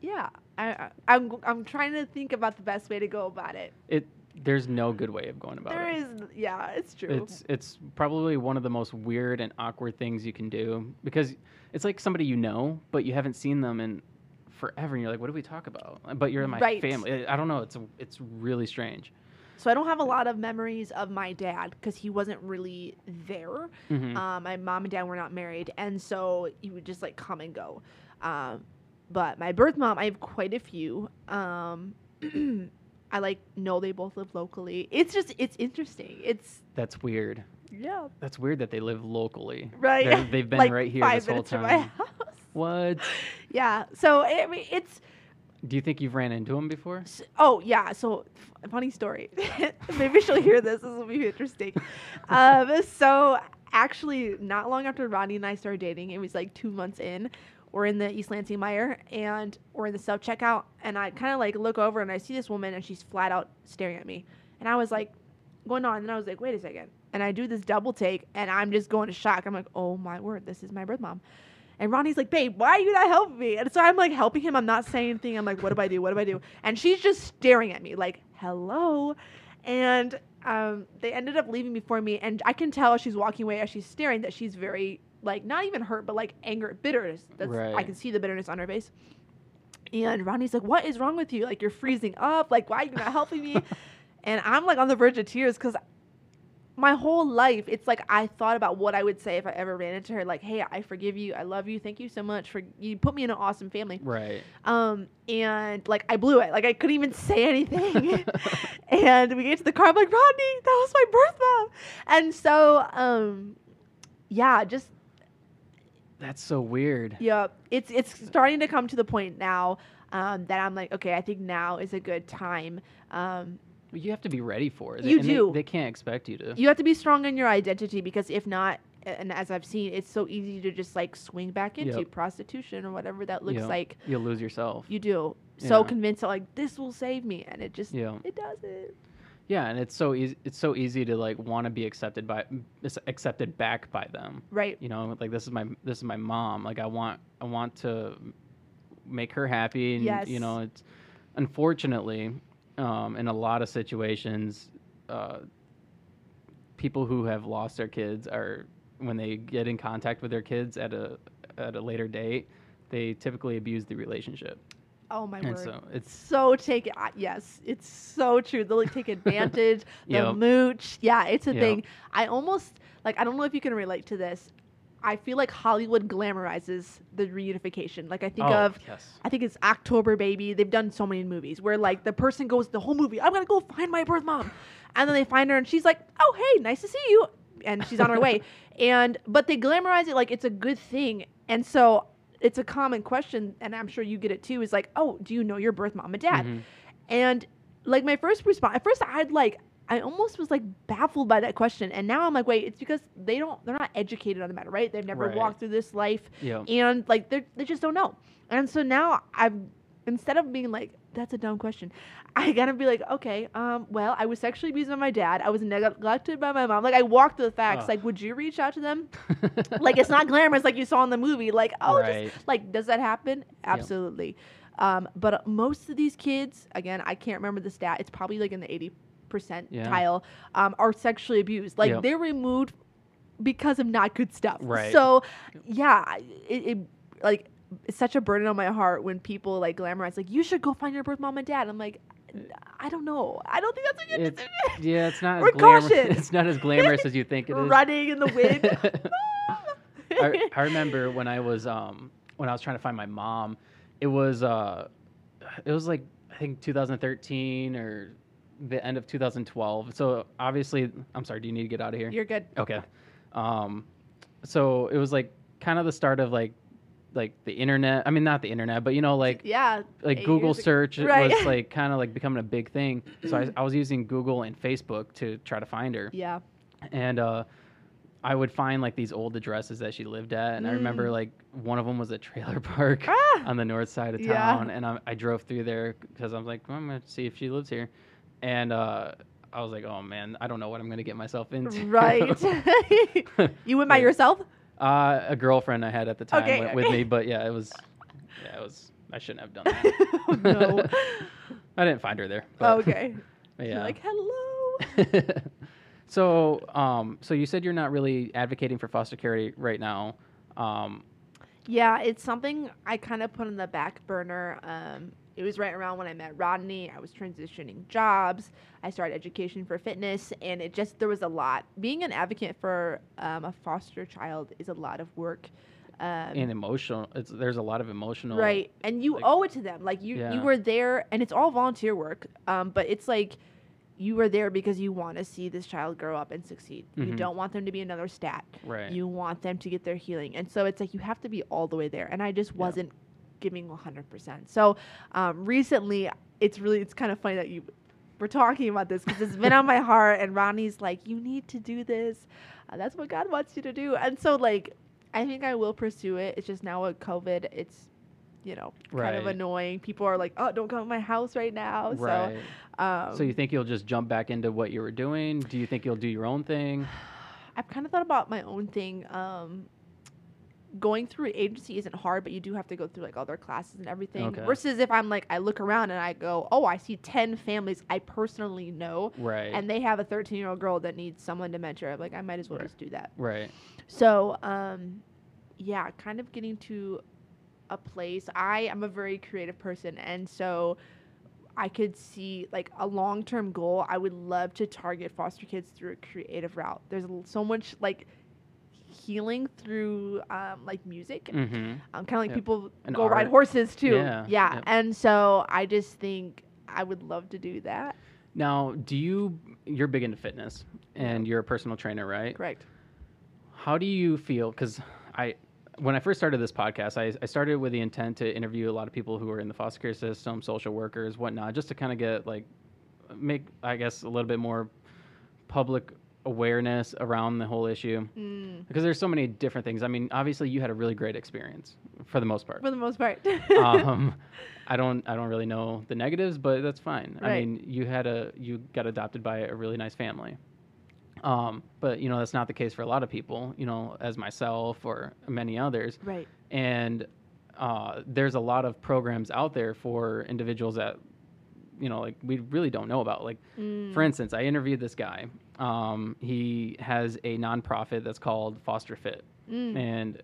yeah, I, I I'm I'm trying to think about the best way to go about it. it there's no good way of going about There it. is, yeah, it's true. It's it's probably one of the most weird and awkward things you can do because it's like somebody you know, but you haven't seen them in forever, and you're like, "What do we talk about?" But you're in my Right. family. I don't know. It's it's really strange. so I don't have a lot of memories of my dad because he wasn't really there. Mhm. Um, my mom and dad were not married, and so he would just like come and go. Um, but my birth mom, I have quite a few. Um, I like know they both live locally. It's just it's interesting. It's That's weird. yeah, That's weird that they live locally. right. They're- They've been Like right here this whole minutes from my time. house. What? Yeah. So I mean, it's Do you think you've ran into them before? S- Oh yeah, so f- funny story. Maybe she'll hear this. This will be interesting. um, so actually, not long after Ronnie and I started dating, it was like two months in. We're in the East Lansing Meijer and we're in the self checkout, and I kind of like look over and I see this woman and she's flat out staring at me, and I was like, going on, and then I was like, wait a second, and I do this double take, and I'm just going to shock. I'm like, oh my word, this is my birth mom. And Ronnie's like, babe, why are you not helping me? And so I'm like helping him. I'm not saying anything. I'm like, what do I do? What do I do? And she's just staring at me like, hello. And um, they ended up leaving before me. And I can tell as she's walking away, as she's staring, that she's very, like, not even hurt, but like anger, bitterness. That's, I can see the bitterness on her face. And Ronnie's like, what is wrong with you? Like, you're freezing up. Like, why are you not helping me? and I'm like on the verge of tears because my whole life, it's like I thought about what I would say if I ever ran into her. Like, hey, I forgive you. I love you. Thank you so much for you put me in an awesome family. Right. Um, and like I blew it. Like I couldn't even say anything. and we get to the car. I'm like, Rodney, that was my birth mom. And so, um, yeah, just That's so weird. yeah, it's it's starting to come to the point now um, that I'm like, okay, I think now is a good time. Um, You have to be ready for it. You and they- do. They, can't expect you to. you have to be strong in your identity because if not, and as I've seen, it's so easy to just like swing back into Yep. prostitution or whatever that looks Yep. like. You'll lose yourself. You do so Yeah. convinced that like this will save me, and it just Yeah. it doesn't. Yeah, and it's so easy. It's so easy to like want to be accepted by, accepted back by them. Right. You know, like this is my this is my mom. Like I want I want to make her happy, and Yes. you know, it's unfortunately, um, in a lot of situations, uh, people who have lost their kids are when they get in contact with their kids at a at a later date, they typically abuse the relationship, Oh my and word. so it's so take uh, yes, it's so true. They'll like, take advantage, the Yep. mooch. Yeah, it's a Yep. thing. I almost like I don't know if you can relate to this. I feel like Hollywood glamorizes the reunification. Like I think oh, of yes. I think it's October Baby. They've done so many movies where like the person goes the whole movie, I'm gonna go find my birth mom. And then they find her and she's like, Oh hey, nice to see you and she's on her way. And but they glamorize it like it's a good thing. And so it's a common question, and I'm sure you get it too, is like, Oh, do you know your birth mom and dad? Mhm. And like my first response at first I had like I almost was like baffled by that question. And now I'm like, wait, it's because they don't they're not educated on the matter, right? They've never Right. walked through this life Yeah. and like they they just don't know. And so now I'm instead of being like that's a dumb question, I gotta be like, okay, um, well, I was sexually abused by my dad. I was neglected by my mom. Like I walked through the facts. Like, would you reach out to them? like it's not glamorous like you saw in the movie. Like oh, just- like does that happen? Absolutely. Um, but uh, most of these kids, again, I can't remember the stat. It's probably like in the eighty percentile, um, are sexually abused. Like Yep. they're removed because of not good stuff. Right. So yeah, it, it like it's such a burden on my heart when people like glamorize like you should go find your birth mom and dad. I'm like, I don't know. I don't think that's a good It's, decision. yeah, it's not glamorous. caution. It's not as glamorous as you think it is. Running in the wind. I, I remember when I was um when I was trying to find my mom, it was uh it was like I think 2013 or the end of 2012. So obviously, I'm sorry. Do you need to get out of here? You're good. Okay. Um, so it was like kind of the start of like like the internet. I mean, not the internet, but you know, like Yeah. like Google search Right. was like kind of like becoming a big thing. So I, I was using Google and Facebook to try to find her, Yeah. and uh, I would find like these old addresses that she lived at, and I remember Mm. like one of them was a trailer park Ah! on the north side of Yeah. town, and I, I drove through there because I was like, well, I'm gonna see if she lives here, and uh, I was like, oh man, I don't know what I'm gonna get myself into. Right. you went by Yeah. yourself? Uh, a girlfriend I had at the time Okay, went with me, but yeah, it was, yeah, it was. I shouldn't have done that. Oh, no. I didn't find her there. But, okay. but You're yeah. like, hello. so, um, so you said you're not really advocating for foster care right now. Um, Yeah, it's something I kind of put on the back burner. Um, it was right around when I met Rodney. I was transitioning jobs. I started education for fitness, and it just there was a lot. Being an advocate for um, a foster child is a lot of work. Um, and emotional. It's there's a lot of emotional. right, and you like- owe it to them. Like you, Yeah. you were there, and it's all volunteer work. Um, but it's like you were there because you want to see this child grow up and succeed. You Mhm. don't want them to be another stat. Right. You want them to get their healing. And so it's like you have to be all the way there. And I just wasn't Yeah. Giving 100%. So um, recently, it's really, it's kind of funny that you we're talking about this because it's been on my heart. And Ronnie's like, you need to do this. Uh, that's what God wants you to do. And so, like, I think I will pursue it. It's just now with COVID, it's, you know, kind of annoying. People are like, oh, don't come to my house right now. right. So, um, so you think you'll just jump back into what you were doing? Do you think you'll do your own thing? I've kind of thought about my own thing. Um, going through agency isn't hard, but you do have to go through like other classes and everything. Okay. Versus if I'm like, I look around and I go, oh, I see 10 families I personally know, Right. and they have a 13 year old girl that needs someone to mentor. I'm like, I might as well Right. just do that. right. So, um, yeah, kind of getting to a place. I am a very creative person, and so I could see like a long term goal. I would love to target foster kids through a creative route. There's so much like healing through um, like music. Mm-hmm. Um, kind of like Yep. people go ride horses too. Yeah, yeah. yep. And so I just think I would love to do that. Now, do you? You're big into fitness, and you're a personal trainer, right? Correct. How do you feel? Because I, when I first started this podcast, I, I started with the intent to interview a lot of people who are in the foster care system, social workers, whatnot, just to kind of get like, make I guess a little bit more public awareness around the whole issue. Mm, Because there's so many different things. I mean, obviously you had a really great experience for the most part. for the most part. um, I don't I don't really know the negatives, but that's fine. I mean, you had a you got adopted by a really nice family. Um, but you know that's not the case for a lot of people. You know, as myself or many others, right. and uh, there's a lot of programs out there for individuals that you know like we really don't know about. Like Mm. for instance, I interviewed this guy. Um, he has a nonprofit that's called Foster Fit, Mm. and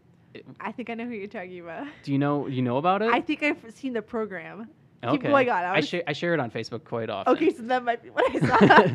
I think I know who you're talking about. do you know you know about it? I think I've seen the program. Okay. Keep going on. I I, was- share I share it on Facebook quite often. Okay, so that might be what I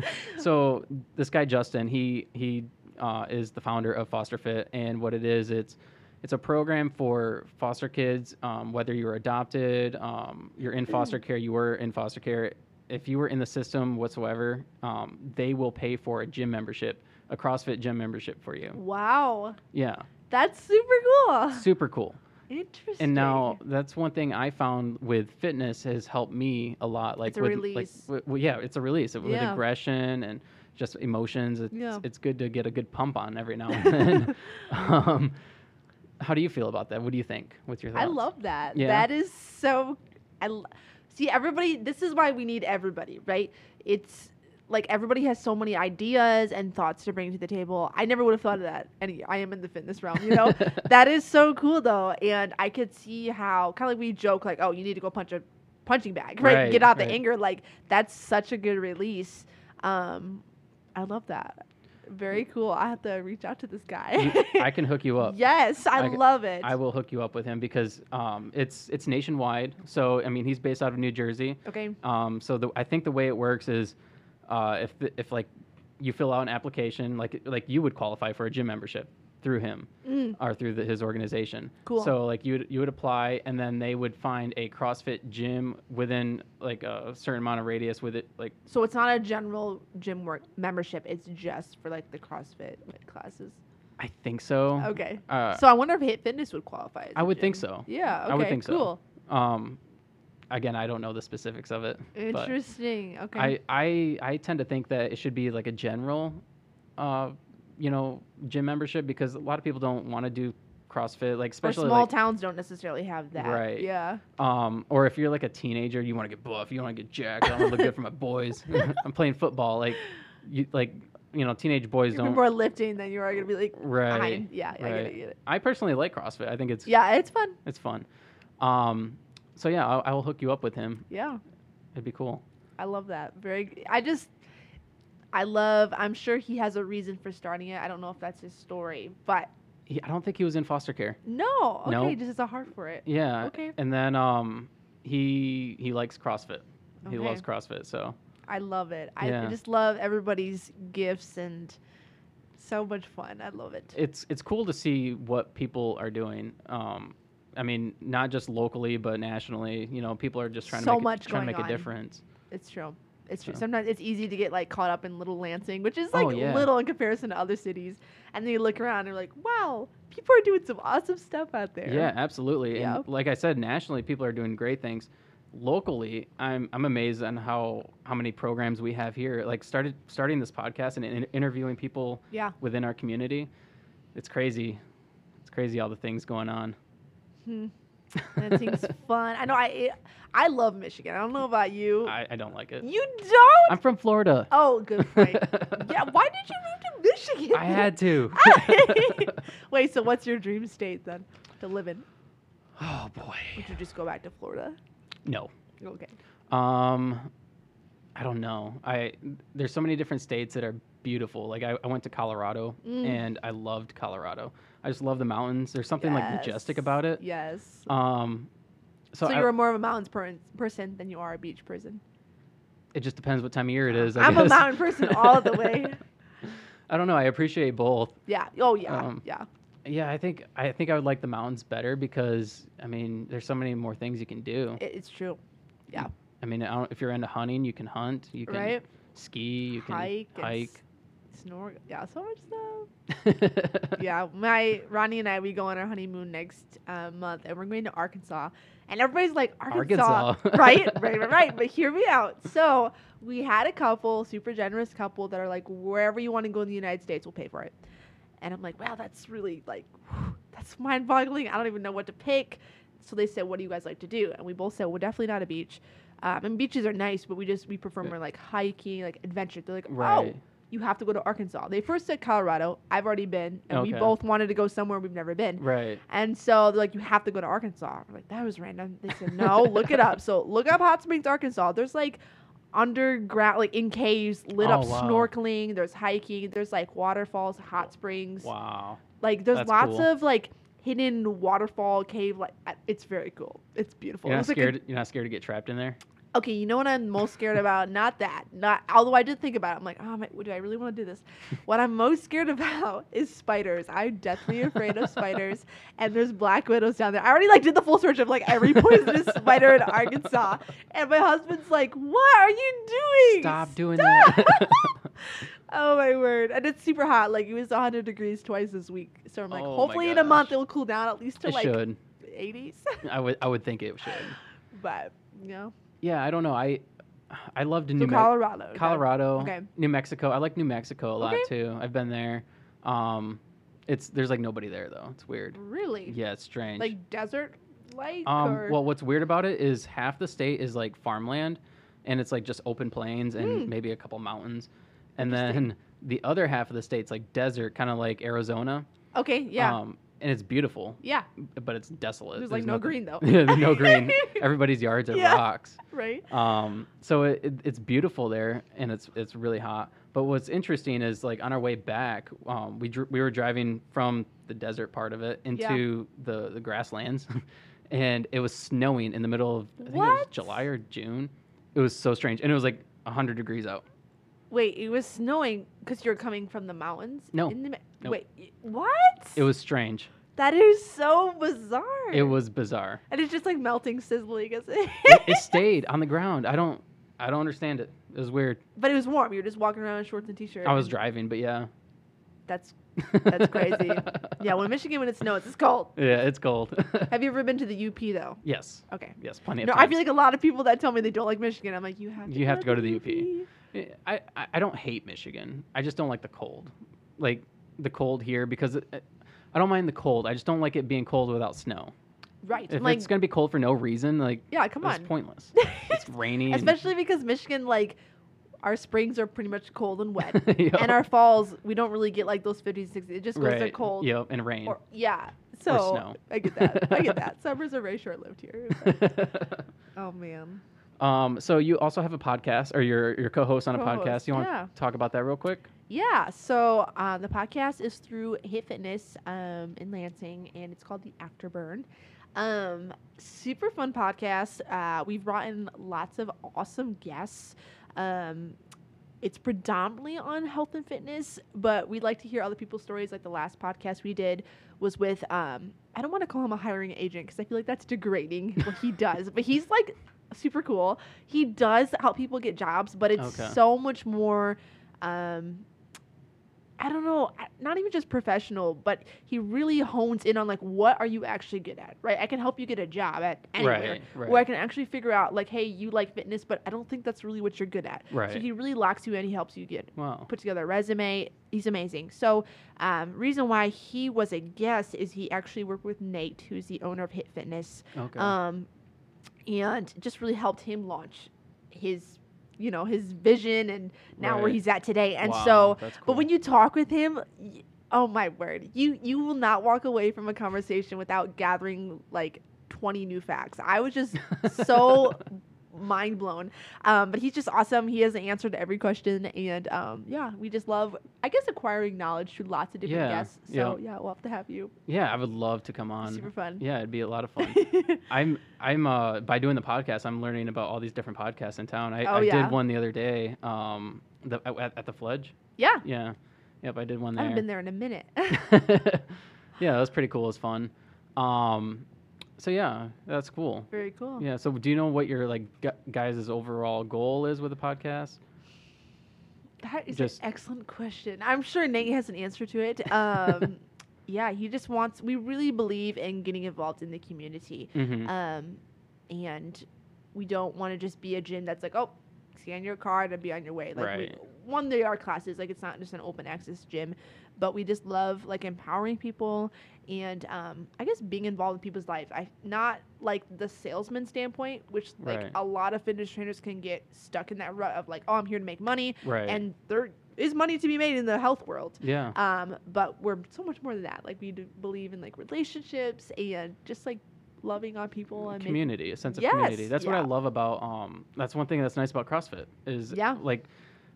saw. so this guy Justin, he he uh, is the founder of Foster Fit, and what it is, it's it's a program for foster kids, um, whether you're adopted, um, you're in foster care, you were in foster care. If you were in the system whatsoever, um, they will pay for a gym membership, a CrossFit gym membership for you. wow, Yeah, that's super cool. super cool. Interesting. And now that's one thing I found with fitness has helped me a lot. Like It's a with release. like w- w- yeah, it's a release with Yeah. aggression and just emotions. It's, Yeah. it's good to get a good pump on every now and then. um, how do you feel about that? What do you think? What's your thoughts? I love that. Yeah. That is so. I l- see everybody. This is why we need everybody, right? It's like everybody has so many ideas and thoughts to bring to the table. I never would have thought of that. And I am in the fitness realm, you know. that is so cool though, and I could see how kind of like we joke like, oh, you need to go punch a punching bag, right? Right, Get out right. the anger. Like that's such a good release. Um, I love that. Very cool. I have to reach out to this guy. I can hook you up. yes, I love it. I will hook you up with him because um, it's it's nationwide. So I mean, he's based out of New Jersey. Okay. Um, so the, I think the way it works is, uh, if the, if like you fill out an application, like like you would qualify for a gym membership through him Mm. or through the, his organization. Cool. So like you would you would apply, and then they would find a CrossFit gym within like a certain amount of radius with it. Like So it's not a general gym work membership. It's just for like the CrossFit classes. I think so. Okay. Uh, so I wonder if HIIt Fitness would qualify. As I would think so. Yeah. Okay. I would think cool. so. Um, again, I don't know the specifics of it. Interesting. Okay. I, I I tend to think that it should be like a general, uh, you know, gym membership because a lot of people don't want to do CrossFit, like or especially small like, towns don't necessarily have that. Right. Yeah. um, or if you're like a teenager, you want to get buff, you want to get jacked, I want to look good for my boys. I'm playing football, like you like you know, teenage boys You're don't. more lifting than you are gonna be like. Right. behind- Yeah. I get it. Get it. I personally like CrossFit. I think it's Yeah. It's fun. it's fun. Um, so yeah, I'll, I will hook you up with him. Yeah. It'd be cool. I love that. Very. I just. I love. I'm sure he has a reason for starting it. I don't know if that's his story, but He, I don't think he was in foster care. no. Okay. No. Just has a heart for it. Yeah. Okay. And then um, he he likes CrossFit. Okay. He loves CrossFit. So I love it. I Yeah. just love everybody's gifts and so much fun. I love it. it's it's cool to see what people are doing. Um, I mean, not just locally, but nationally. You know, people are just trying So to make much a, trying to make a difference. It's true. It's true. So. Sometimes it's easy to get like caught up in little Lansing, which is Oh, like yeah. little in comparison to other cities. And then you look around and you're like, wow, people are doing some awesome stuff out there. Yeah, absolutely. Yeah. And like I said, nationally, people are doing great things. Locally, I'm I'm amazed on how how many programs we have here. Like started starting this podcast and in, interviewing people Yeah. within our community. It's crazy. It's crazy all the things going on. Hmm. That seems fun. I know. I I love Michigan. I don't know about you. I, I don't like it. you don't? I'm from Florida. oh, good point. yeah. Why did you move to Michigan? I had to. Wait. So what's your dream state then to live in? oh boy. Would you just go back to Florida? No. Okay. Um, I don't know. I there's so many different states that are beautiful. Like I, I went to Colorado Mm. and I loved Colorado. I just love the mountains. There's something like majestic about it. Yes. Um, so, So, I- you're more of a mountains per- person than you are a beach person. it just depends what time of year it is. I I'm a mountain person all the way. I don't know. I appreciate both. Yeah. Oh yeah. Um, yeah. Yeah, I think I think I would like the mountains better because I mean, there's so many more things you can do. It's true. Yeah. I mean, I don't, if you're into hunting, you can hunt. You can Right. ski. You can Hike. hike. Snore. Yeah. So much stuff. yeah. My Ronnie and I we go on our honeymoon next uh, month, and we're going to Arkansas. And everybody's like Arkansas, Arkansas. right? Right. Right. Right. But hear me out. So we had a couple, super generous couple, that are like, wherever you want to go in the United States, we'll pay for it. And I'm like, wow, that's really like, that's mind boggling. I don't even know what to pick. So they said, what do you guys like to do? And we both said, well, definitely not a beach. Um, and beaches are nice, but we just, we prefer more like hiking, like adventure. They're like, oh, Right. You have to go to Arkansas. They first said Colorado. I've already been. And we both wanted to go somewhere we've never been. Right. And so they're like, you have to go to Arkansas. We're like, that was random. They said, no, look it up. So look up Hot Springs, Arkansas. There's like underground, like in caves, lit oh, up Oh, wow. snorkeling. There's hiking. There's like waterfalls, hot springs. Wow. Like there's That's lots cool. of like hidden waterfall cave. Like it's very cool. It's beautiful. You're It not was like a- you're not scared to get trapped in there. Okay, you know what I'm most scared about? Not that. Not although I did think about it. I'm like, oh, my, do I really want to do this? what I'm most scared about is spiders. I'm deathly afraid of spiders. And there's black widows down there. I already like did the full search of like every poisonous spider in Arkansas. And my husband's like, what are you doing? Stop doing Stop!" that. oh my word! And it's super hot. Like it was 100 degrees twice this week. So I'm like, Oh hopefully in a month it will cool down at least to it like should. 80s. I would. I would think it should. but you know, Yeah, I don't know. I I loved So New Colorado. okay. Colorado, Okay. New Mexico. I like New Mexico a lot Okay. too. I've been there. Um, it's there's like nobody there though. It's weird. Really? Yeah, it's strange. Like desert like um, or well, what's weird about it is half the state is like farmland, and it's like just open plains and Hmm. maybe a couple mountains, and then the other half of the state's like desert, kind of like Arizona. Okay, yeah. Um, and it's beautiful, yeah. but it's desolate. There's like no green though. yeah, no green. Everybody's yards are Yeah. rocks. right? Um, so it, it, it's beautiful there, and it's it's really hot. But what's interesting is like on our way back, um, we dr- we were driving from the desert part of it into the the grasslands, and it was snowing in the middle of I think it was What? July or June. It was so strange, and it was like hundred degrees out. Wait, it was snowing because you're coming from the mountains? No. In the, ma- Nope. Wait, y- what? It was strange. That is so bizarre. It was bizarre. And it's just like melting, sizzling. As it, It, it stayed on the ground. I don't I don't understand it. It was weird. but it was warm. You were just walking around in shorts and t-shirt. I was driving, but yeah. That's That's crazy. yeah. When Michigan when it snows, it's cold. Yeah, it's cold. Have you ever been to the UP though? yes. Okay. Yes, plenty of No, times. I feel like a lot of people that tell me they don't like Michigan. I'm like, you have to. You have to go to the UP. I, I, I don't hate Michigan. I just don't like the cold. Like the cold here because it, it- I don't mind the cold. I just don't like it being cold without snow. Right. If like, it's gonna be cold for no reason, like yeah, come it's on. pointless. it's rainy. Especially because Michigan, like, our springs are pretty much cold and wet, Yep. and our falls we don't really get like those 50s, 60s. It just goes to cold. Yep, and rain. Or, yeah. So snow. I get that. I get that. Summers are very short lived here. oh man. Um, so you also have a podcast, or you're you're co-host on a Co-host, podcast. You want yeah. to talk about that real quick? Yeah, so uh, the podcast is through HIIt Fitness um, in Lansing, and it's called the Afterburn. Um, super fun podcast. Uh, we've brought in lots of awesome guests. Um, it's predominantly on health and fitness, but we'd like to hear other people's stories. Like the last podcast we did was with, um, I don't want to call him a hiring agent because I feel like that's degrading what he does, but he's like super cool. He does help people get jobs, but it's Okay. so much more. Um, I don't know, not even just professional, but he really hones in on like what are you actually good at, right? I can help you get a job at anywhere, Right, right. or I can actually figure out like, hey, you like fitness, but I don't think that's really what you're good at. Right. So he really locks you in. He helps you get Wow. put together a resume. He's amazing. So, um, reason why he was a guest is he actually worked with Nate, who's the owner of HIIt Fitness, Okay. um, and just really helped him launch his, you know, his vision and now where he's at today. And Wow, so, that's but when you talk with him, y- oh my word, you you will not walk away from a conversation without gathering like 20 new facts. I was just so mind blown. Um, but he's just awesome. He has an answer to every question, and um, yeah, we just love, I guess, acquiring knowledge through lots of different Yeah, guests. So yeah. yeah, we'll have to have you. yeah, I would love to come on. Super fun. Yeah, it'd be a lot of fun. I'm I'm uh by doing the podcast, I'm learning about all these different podcasts in town. I, Oh, I yeah? did one the other day. Um, the at, at the Fledge. yeah, Yeah, yep, I did one there. I haven't been there in a minute. yeah, that was pretty cool. It was fun. Um, so yeah, that's cool. Very cool. Yeah. So do you know what your like gu- guys' overall goal is with the podcast? That is Just- an excellent question. I'm sure Nate has an answer to it. Um, yeah, he just wants. We really believe in getting involved in the community, Mm-hmm. um, and we don't want to just be a gym that's like, oh, scan your card and be on your way. Like, Right. we, one, they are classes. Like, it's not just an open access gym, but we just love like empowering people and um, I guess being involved in people's life. I not like the salesman standpoint, which like Right. a lot of fitness trainers can get stuck in that rut of like, oh, I'm here to make money right. and there is money to be made in the health world. yeah. Um, but we're so much more than that. Like we do believe in like relationships and just like loving on people and community, a sense of Yes, community. That's what I love about. Um, that's one thing that's nice about CrossFit is Yeah. like.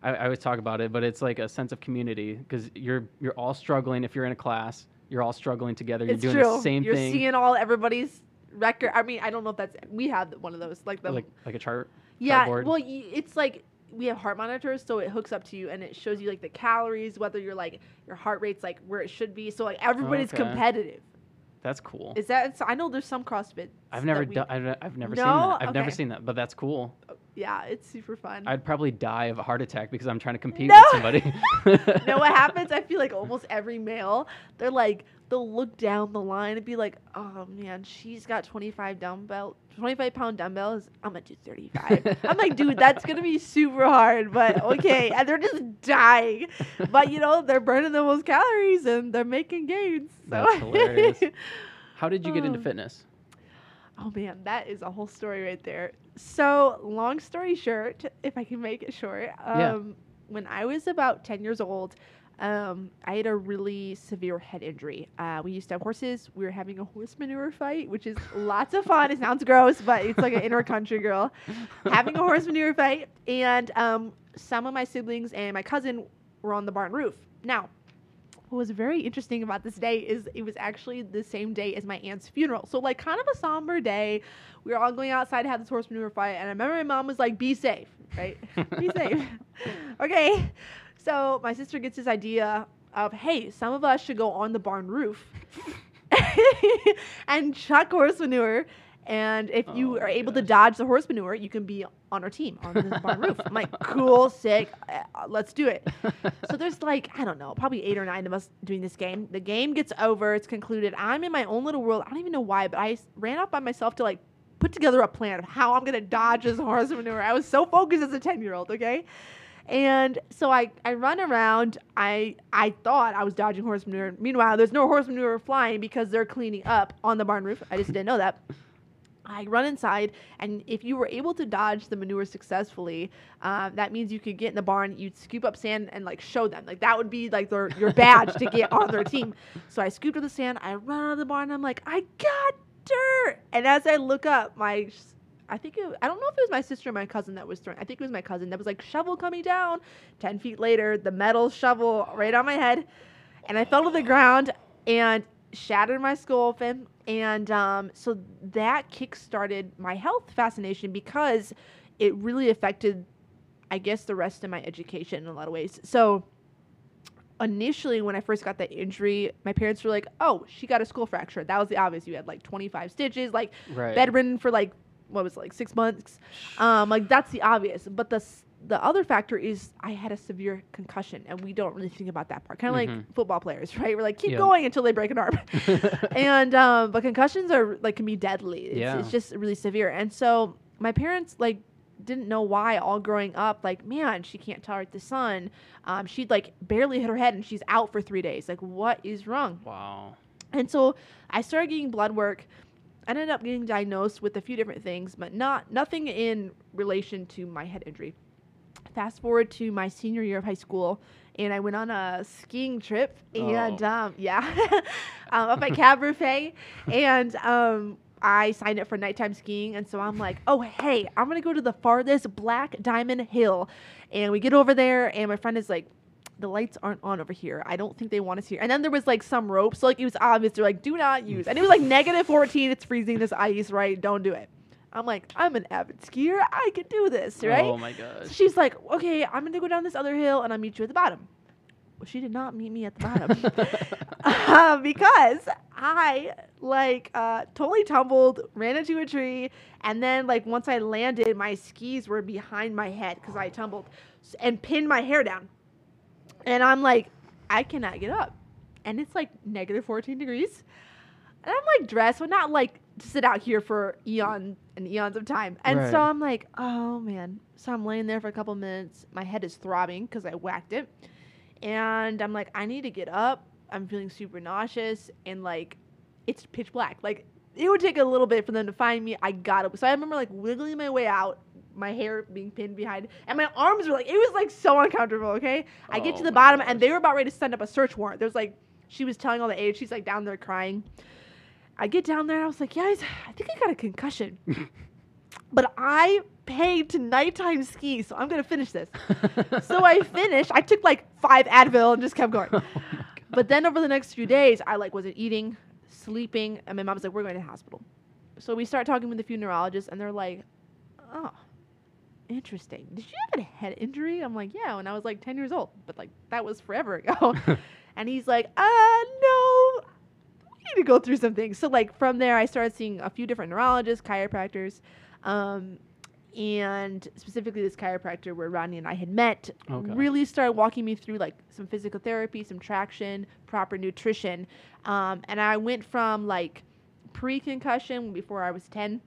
I, I always talk about it, but it's like a sense of community because you're you're all struggling. If you're in a class, you're all struggling together. You're it's doing true. the same thing. You're seeing all everybody's record. I mean, I don't know if that's we have one of those like the like like a chart. yeah. Well, y- it's like we have heart monitors, so it hooks up to you and it shows you like the calories, whether you're like your heart rate's like where it should be. So like everybody's Okay. competitive. That's cool. Is that? I know there's some CrossFit. I've never done. I've, I've never seen No? that. I've never seen that, but that's cool. Uh, Yeah, it's super fun. I'd probably die of a heart attack because I'm trying to compete No. with somebody. know what happens? I feel like almost every male, they're like, they'll look down the line and be like, oh man, she's got 25 dumbbell, 25 pound dumbbells. I'm gonna do 35. I'm like, dude, that's gonna be super hard, but okay. And they're just dying, but you know, they're burning the most calories and they're making gains. So. That's hilarious. How did you get into Oh. fitness? Oh man, that is a whole story right there. So, long story short, if I can make it short, um, Yeah. when I was about 10 years old, um, I had a really severe head injury. Uh, we used to have horses. We were having a horse manure fight, which is lots of fun. It sounds gross, but it's like an inner country girl having a horse manure fight. And um, some of my siblings and my cousin were on the barn roof. Now, what was very interesting about this day is it was actually the same day as my aunt's funeral. So like kind of a somber day. We were all going outside to have this horse manure fight, and I remember my mom was like, "Be safe, right? Be safe." okay. So my sister gets this idea of, "Hey, some of us should go on the barn roof and chuck horse manure." And if you Oh are my able to dodge the horse manure, you can be on our team on the barn roof. I'm like, cool, sick, uh, let's do it so there's like I don't know, probably eight or nine of us doing this game. The game gets over, it's concluded. I'm in my own little world. I don't even know why, but I ran off by myself to like put together a plan of how I'm gonna dodge this horse manure. I was so focused as a ten year old, okay. And so I, I run around. I I thought I was dodging horse manure. Meanwhile, there's no horse manure flying because they're cleaning up on the barn roof. I just didn't know that. I run inside, and if you were able to dodge the manure successfully, uh, that means you could get in the barn, you'd scoop up sand and like show them. Like that would be like their your badge to get on their team. So I scooped up the sand, I run out of the barn, I'm like, I got dirt. And as I look up, my I think it, I don't know if it was my sister or my cousin that was throwing. I think it was my cousin that was like shovel coming down. Ten feet later, the metal shovel right on my head, and I fell to the ground and shattered my skull open. And um, so that kick-started my health fascination because it really affected, I guess, the rest of my education in a lot of ways. So initially, when I first got that injury, my parents were like, "Oh, she got a skull fracture." That was the obvious. You had like 25 stitches, like right. bedridden for like what was it, like six months. Um, like that's the obvious. But the the other factor is I had a severe concussion, and we don't really think about that part. Kind of Mhm. like football players, right? We're like keep Yeah. going until they break an arm. and um, but concussions are like can be deadly. It's, Yeah. it's just really severe. And so my parents like didn't know why all growing up like man she can't tolerate the sun um, she'd like barely hit her head and she's out for three days like what is wrong wow. and so I started getting blood work. I ended up getting diagnosed with a few different things, but not nothing in relation to my head injury. Fast forward to my senior year of high school, and I went on a skiing trip, and Oh. um, yeah, um, up at Cab and um, I signed up for nighttime skiing, and so I'm like, oh hey, I'm gonna go to the farthest Black Diamond Hill, and we get over there, and my friend is like, the lights aren't on over here. I don't think they want us here. And then there was like some rope, so like it was obvious. They're like, do not use. And it was like negative 14. It's freezing. This ice, right? Don't do it. I'm like, I'm an avid skier. I could do this, right? Oh my gosh. she's like, okay, I'm gonna go down this other hill and I'll meet you at the bottom. Well, she did not meet me at the bottom uh, because I like uh, totally tumbled, ran into a tree, and then like once I landed, my skis were behind my head because I tumbled and pinned my hair down. And I'm like, I cannot get up, and it's like negative 14 degrees, and I'm like dressed, but not like to sit out here for eon and eons of time. And Right. so I'm like, oh man. So I'm laying there for a couple minutes. My head is throbbing because I whacked it. And I'm like, I need to get up. I'm feeling super nauseous and like it's pitch black. Like it would take a little bit for them to find me. I got up. So I remember like wiggling my way out, my hair being pinned behind, and my arms were like it was like so uncomfortable, okay? I get Oh to the bottom gosh. and they were about ready to send up a search warrant. There's like she was telling all the aides, she's like down there crying. I get down there, I was like, guys, I think I got a concussion. but I paid to nighttime ski, so I'm gonna finish this. so I finished. I took like five Advil and just kept going. Oh. But then over the next few days, I like wasn't eating, sleeping, and my mom's like, "We're going to the hospital." So we start talking with a few neurologists, and they're like, "Oh, interesting. Did you have a head injury?" I'm like, "Yeah, when I was like 10 years old, but like that was forever ago." and he's like, "Uh, no, need to go through some things." So like from there, I started seeing a few different neurologists, chiropractors. Um, and specifically this chiropractor where Rodney and I had met Okay. really started walking me through like some physical therapy, some traction, proper nutrition. Um, and I went from like pre concussion before I was 10,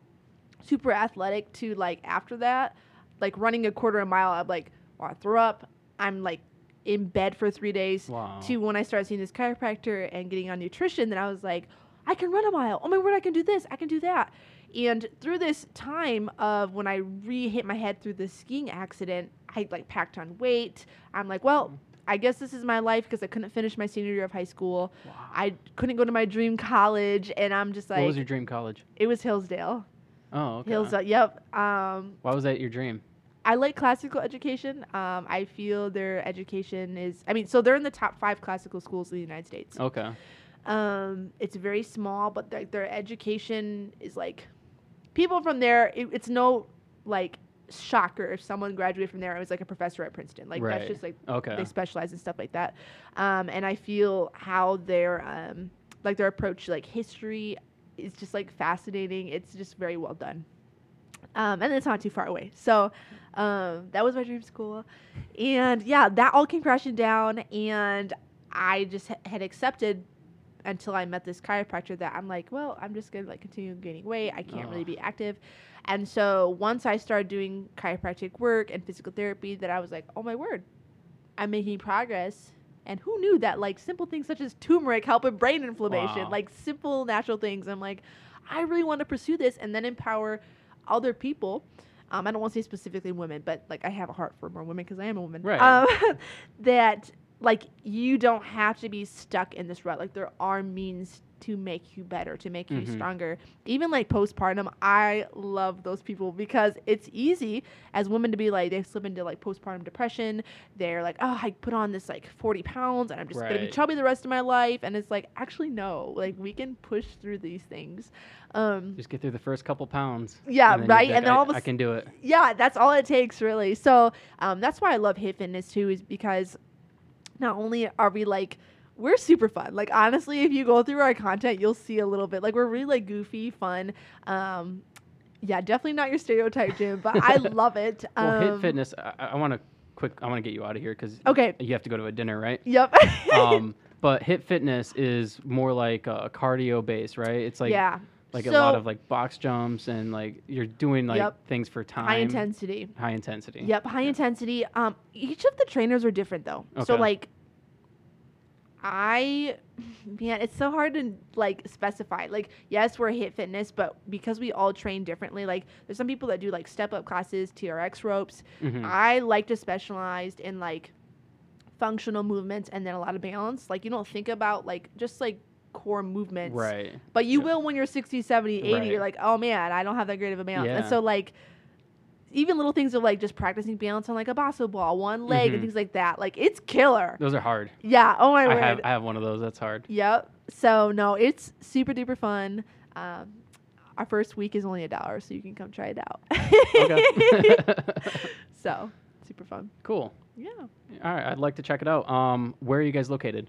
super athletic, to like after that, like running a quarter of a mile, I'm like, well, I throw up. I'm like in bed for three days. Wow. To when I started seeing this chiropractor and getting on nutrition, then I was like, I can run a mile. Oh my word, I can do this. I can do that. And through this time of when I re hit my head through the skiing accident, I like packed on weight. I'm like, well, I guess this is my life because I couldn't finish my senior year of high school. Wow. I couldn't go to my dream college, and I'm just like, what was your dream college? it was Hillsdale. Oh, okay. Hillsdale. Yep. Um, Why was that your dream? I like classical education. Um, I feel their education is. I mean, so they're in the top five classical schools in the United States. Okay. Um, it's very small, but their, their education is like people from there. It, it's no like shocker if someone graduated from there and was like a professor at Princeton. Like Right. that's just like Okay. they specialize in stuff like that. Um, and I feel how their um, like their approach to like history is just like fascinating. It's just very well done. Um, and it's not too far away. So um, that was my dream school. And yeah, that all came crashing down. And I just ha- had accepted until I met this chiropractor that I'm like, well, I'm just gonna like continue gaining weight. I can't really be active. And so once I started doing chiropractic work and physical therapy, that I was like, oh my word, I'm making progress. And who knew that like simple things such as turmeric help with brain inflammation, Wow. like simple natural things. I'm like, I really want to pursue this and then empower other people. Um, I don't want to say specifically women, but like I have a heart for more women because I am a woman. Right. Um, that like you don't have to be stuck in this rut. Like there are means to make you better, to make you Mhm. stronger. Even like postpartum, I love those people because it's easy as women to be like they slip into like postpartum depression. They're like, oh, I put on this like forty pounds and I'm just gonna be chubby the rest of my life. And it's like actually no, like we can push through these things. Um, Just get through the first couple pounds. Yeah, and right, like, and then all of a I s- can do it. yeah, that's all it takes really. So um, that's why I love HIIt Fitness too, is because not only are we like we're super fun. Like honestly, if you go through our content, you'll see a little bit. Like we're really like goofy, fun. Um, yeah, definitely not your stereotype gym, but I love it. Well, HIIt Um, Fitness. I, I want to quick. I want to get you out of here because Okay. you have to go to a dinner, right? Yep. um, but HIIt Fitness is more like a cardio base, right? It's like yeah. like a lot of like box jumps and like you're doing like Yep. things for time. High intensity. High intensity. Yep, high intensity. Um, each of the trainers are different though. So Okay. like, I, man, it's so hard to like specify. Like, yes, we're HIIt Fitness, but because we all train differently, like, there's some people that do like step up classes, TRX ropes. Mhm. I like to specialize in like functional movements and then a lot of balance. Like, you don't think about like just like core movements. Right. But you Yeah. will when you're 60, 70, 80. Right. You're like, oh man, I don't have that great of a balance. And so, like, even little things of like just practicing balance on like a BOSU ball, one leg, Mhm. and things like that. Like, it's killer. Those are hard. Yeah. Oh my I word. have I have one of those. That's hard. Yep. So, no, it's super duper fun. Um, our first week is only a dollar, so you can come try it out. Okay. so, super fun. cool. Yeah. All right. I'd like to check it out. Um, where are you guys located?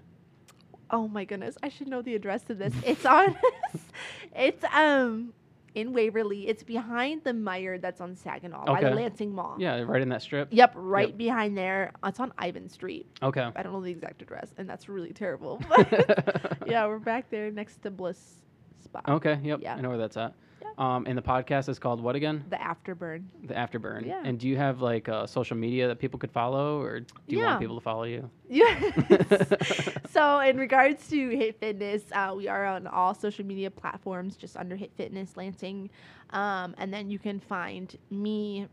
Oh my goodness, I should know the address to this. It's on. it's um in Waverly. It's behind the Meijer that's on Saginaw by the Lansing Mall. Yeah, right in that strip. Yep, right Yep. behind there. It's on Ivan Street. Okay. I don't know the exact address, and that's really terrible. yeah, we're back there next to Bliss Spot. Okay. Yep. Yeah. I know where that's at. Yeah. Um, and the podcast is called what again? The Afterburn. The Afterburn. Yeah. And do you have like uh, social media that people could follow, or do you Yeah. want people to follow you? Yes. so, in regards to HIIt Fitness, uh, we are on all social media platforms, just under HIIt Fitness Lansing, um, and then you can find me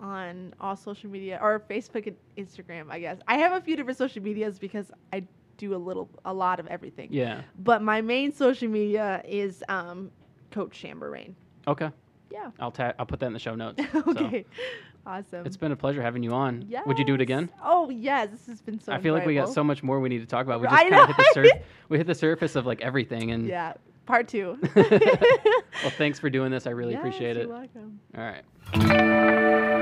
on all social media or Facebook and Instagram. I guess I have a few different social medias because I do a little, a lot of everything. Yeah. But my main social media is um, Coach Chamberlain. Okay. Yeah. I'll ta- I'll put that in the show notes. okay. Awesome. It's been a pleasure having you on. Yeah. Would you do it again? Oh yes, this has been so. I feel like we got so much more we need to talk about. We just kind of hit the surf. we hit the surface of like everything, and Yeah, part two. well, thanks for doing this. I really appreciate it. You're welcome. All right.